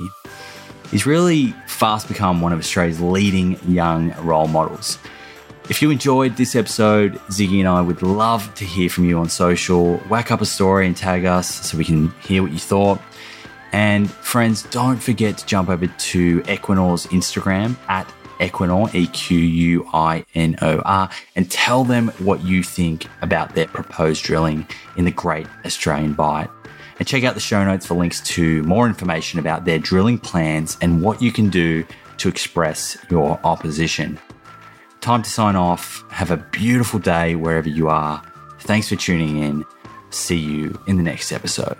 Speaker 2: He's really fast become one of Australia's leading young role models. If you enjoyed this episode, Ziggy and I would love to hear from you on social. Whack up a story and tag us so we can hear what you thought. And friends, don't forget to jump over to Equinor's Instagram at Equinor, E Q U I N O R, and tell them what you think about their proposed drilling in the Great Australian Bight. And check out the show notes for links to more information about their drilling plans and what you can do to express your opposition. Time to sign off. Have a beautiful day wherever you are. Thanks for tuning in. See you in the next episode.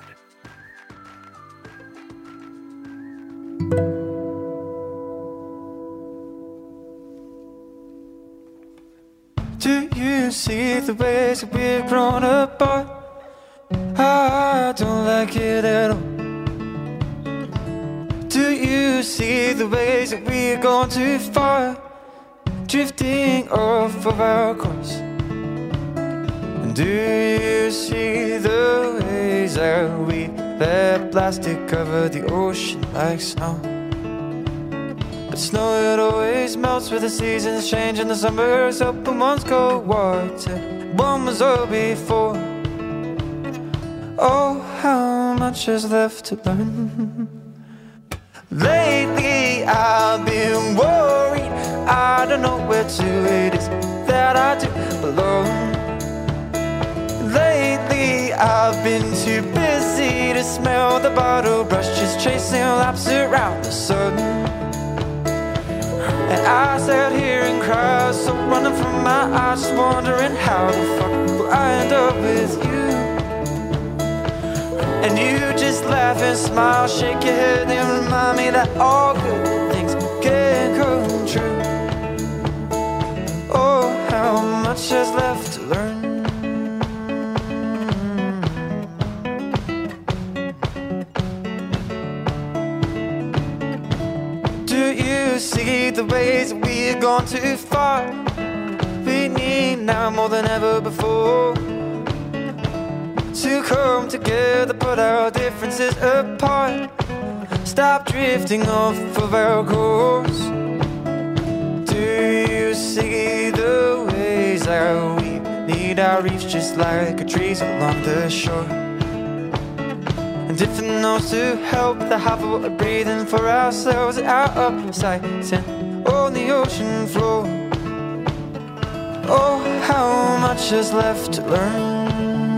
Speaker 3: Do you see the ways that we've grown apart. I don't like it at all. Do you see the ways that we've gone too far? Drifting off of our course. And do you see the ways that we let plastic cover the ocean like snow? But snow it always melts with the seasons change and the summers up and one's cold water. One was all before. Oh, how much is left to learn? Lately I've been worried. I don't know where to it is that I do belong. Lately I've been too busy to smell the bottle brush, just chasing laps around the sun. And I sat here and cried, so running from my eyes, just wondering how the fuck will I end up with you? And you just laugh and smile, shake your head and remind me that all good things can come true. How much is left to learn? Do you see the ways we've gone too far? We need now more than ever before to come together, put our differences apart. Stop drifting off of our course. Do you see that we need our reefs just like the trees along the shore? And if it knows to help the half of what we're breathing for ourselves out of sight and on the ocean floor. Oh, how much is left to learn?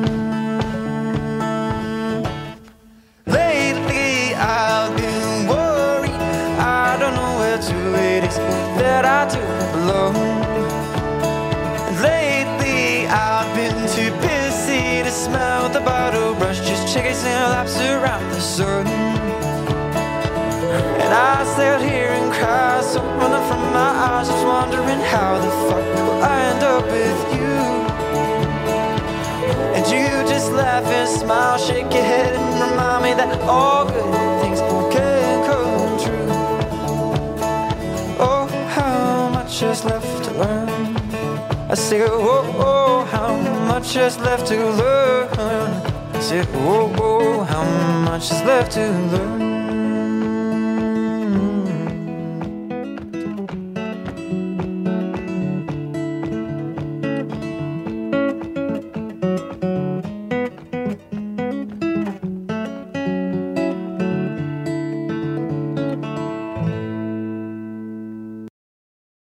Speaker 3: Lately I've been worried. I don't know where to it is that I do belong. Smell the bottle brush, just chasing laps around the sun. And I sat here and cried, so running from my eyes, just wondering how the fuck will I end up with you? And you just laugh and smile, shake your head and remind me that all good things can come true. Oh, how much is left to learn? I say, oh, oh, how much is left to learn? I said, whoa, oh, oh, whoa, how much is left to learn?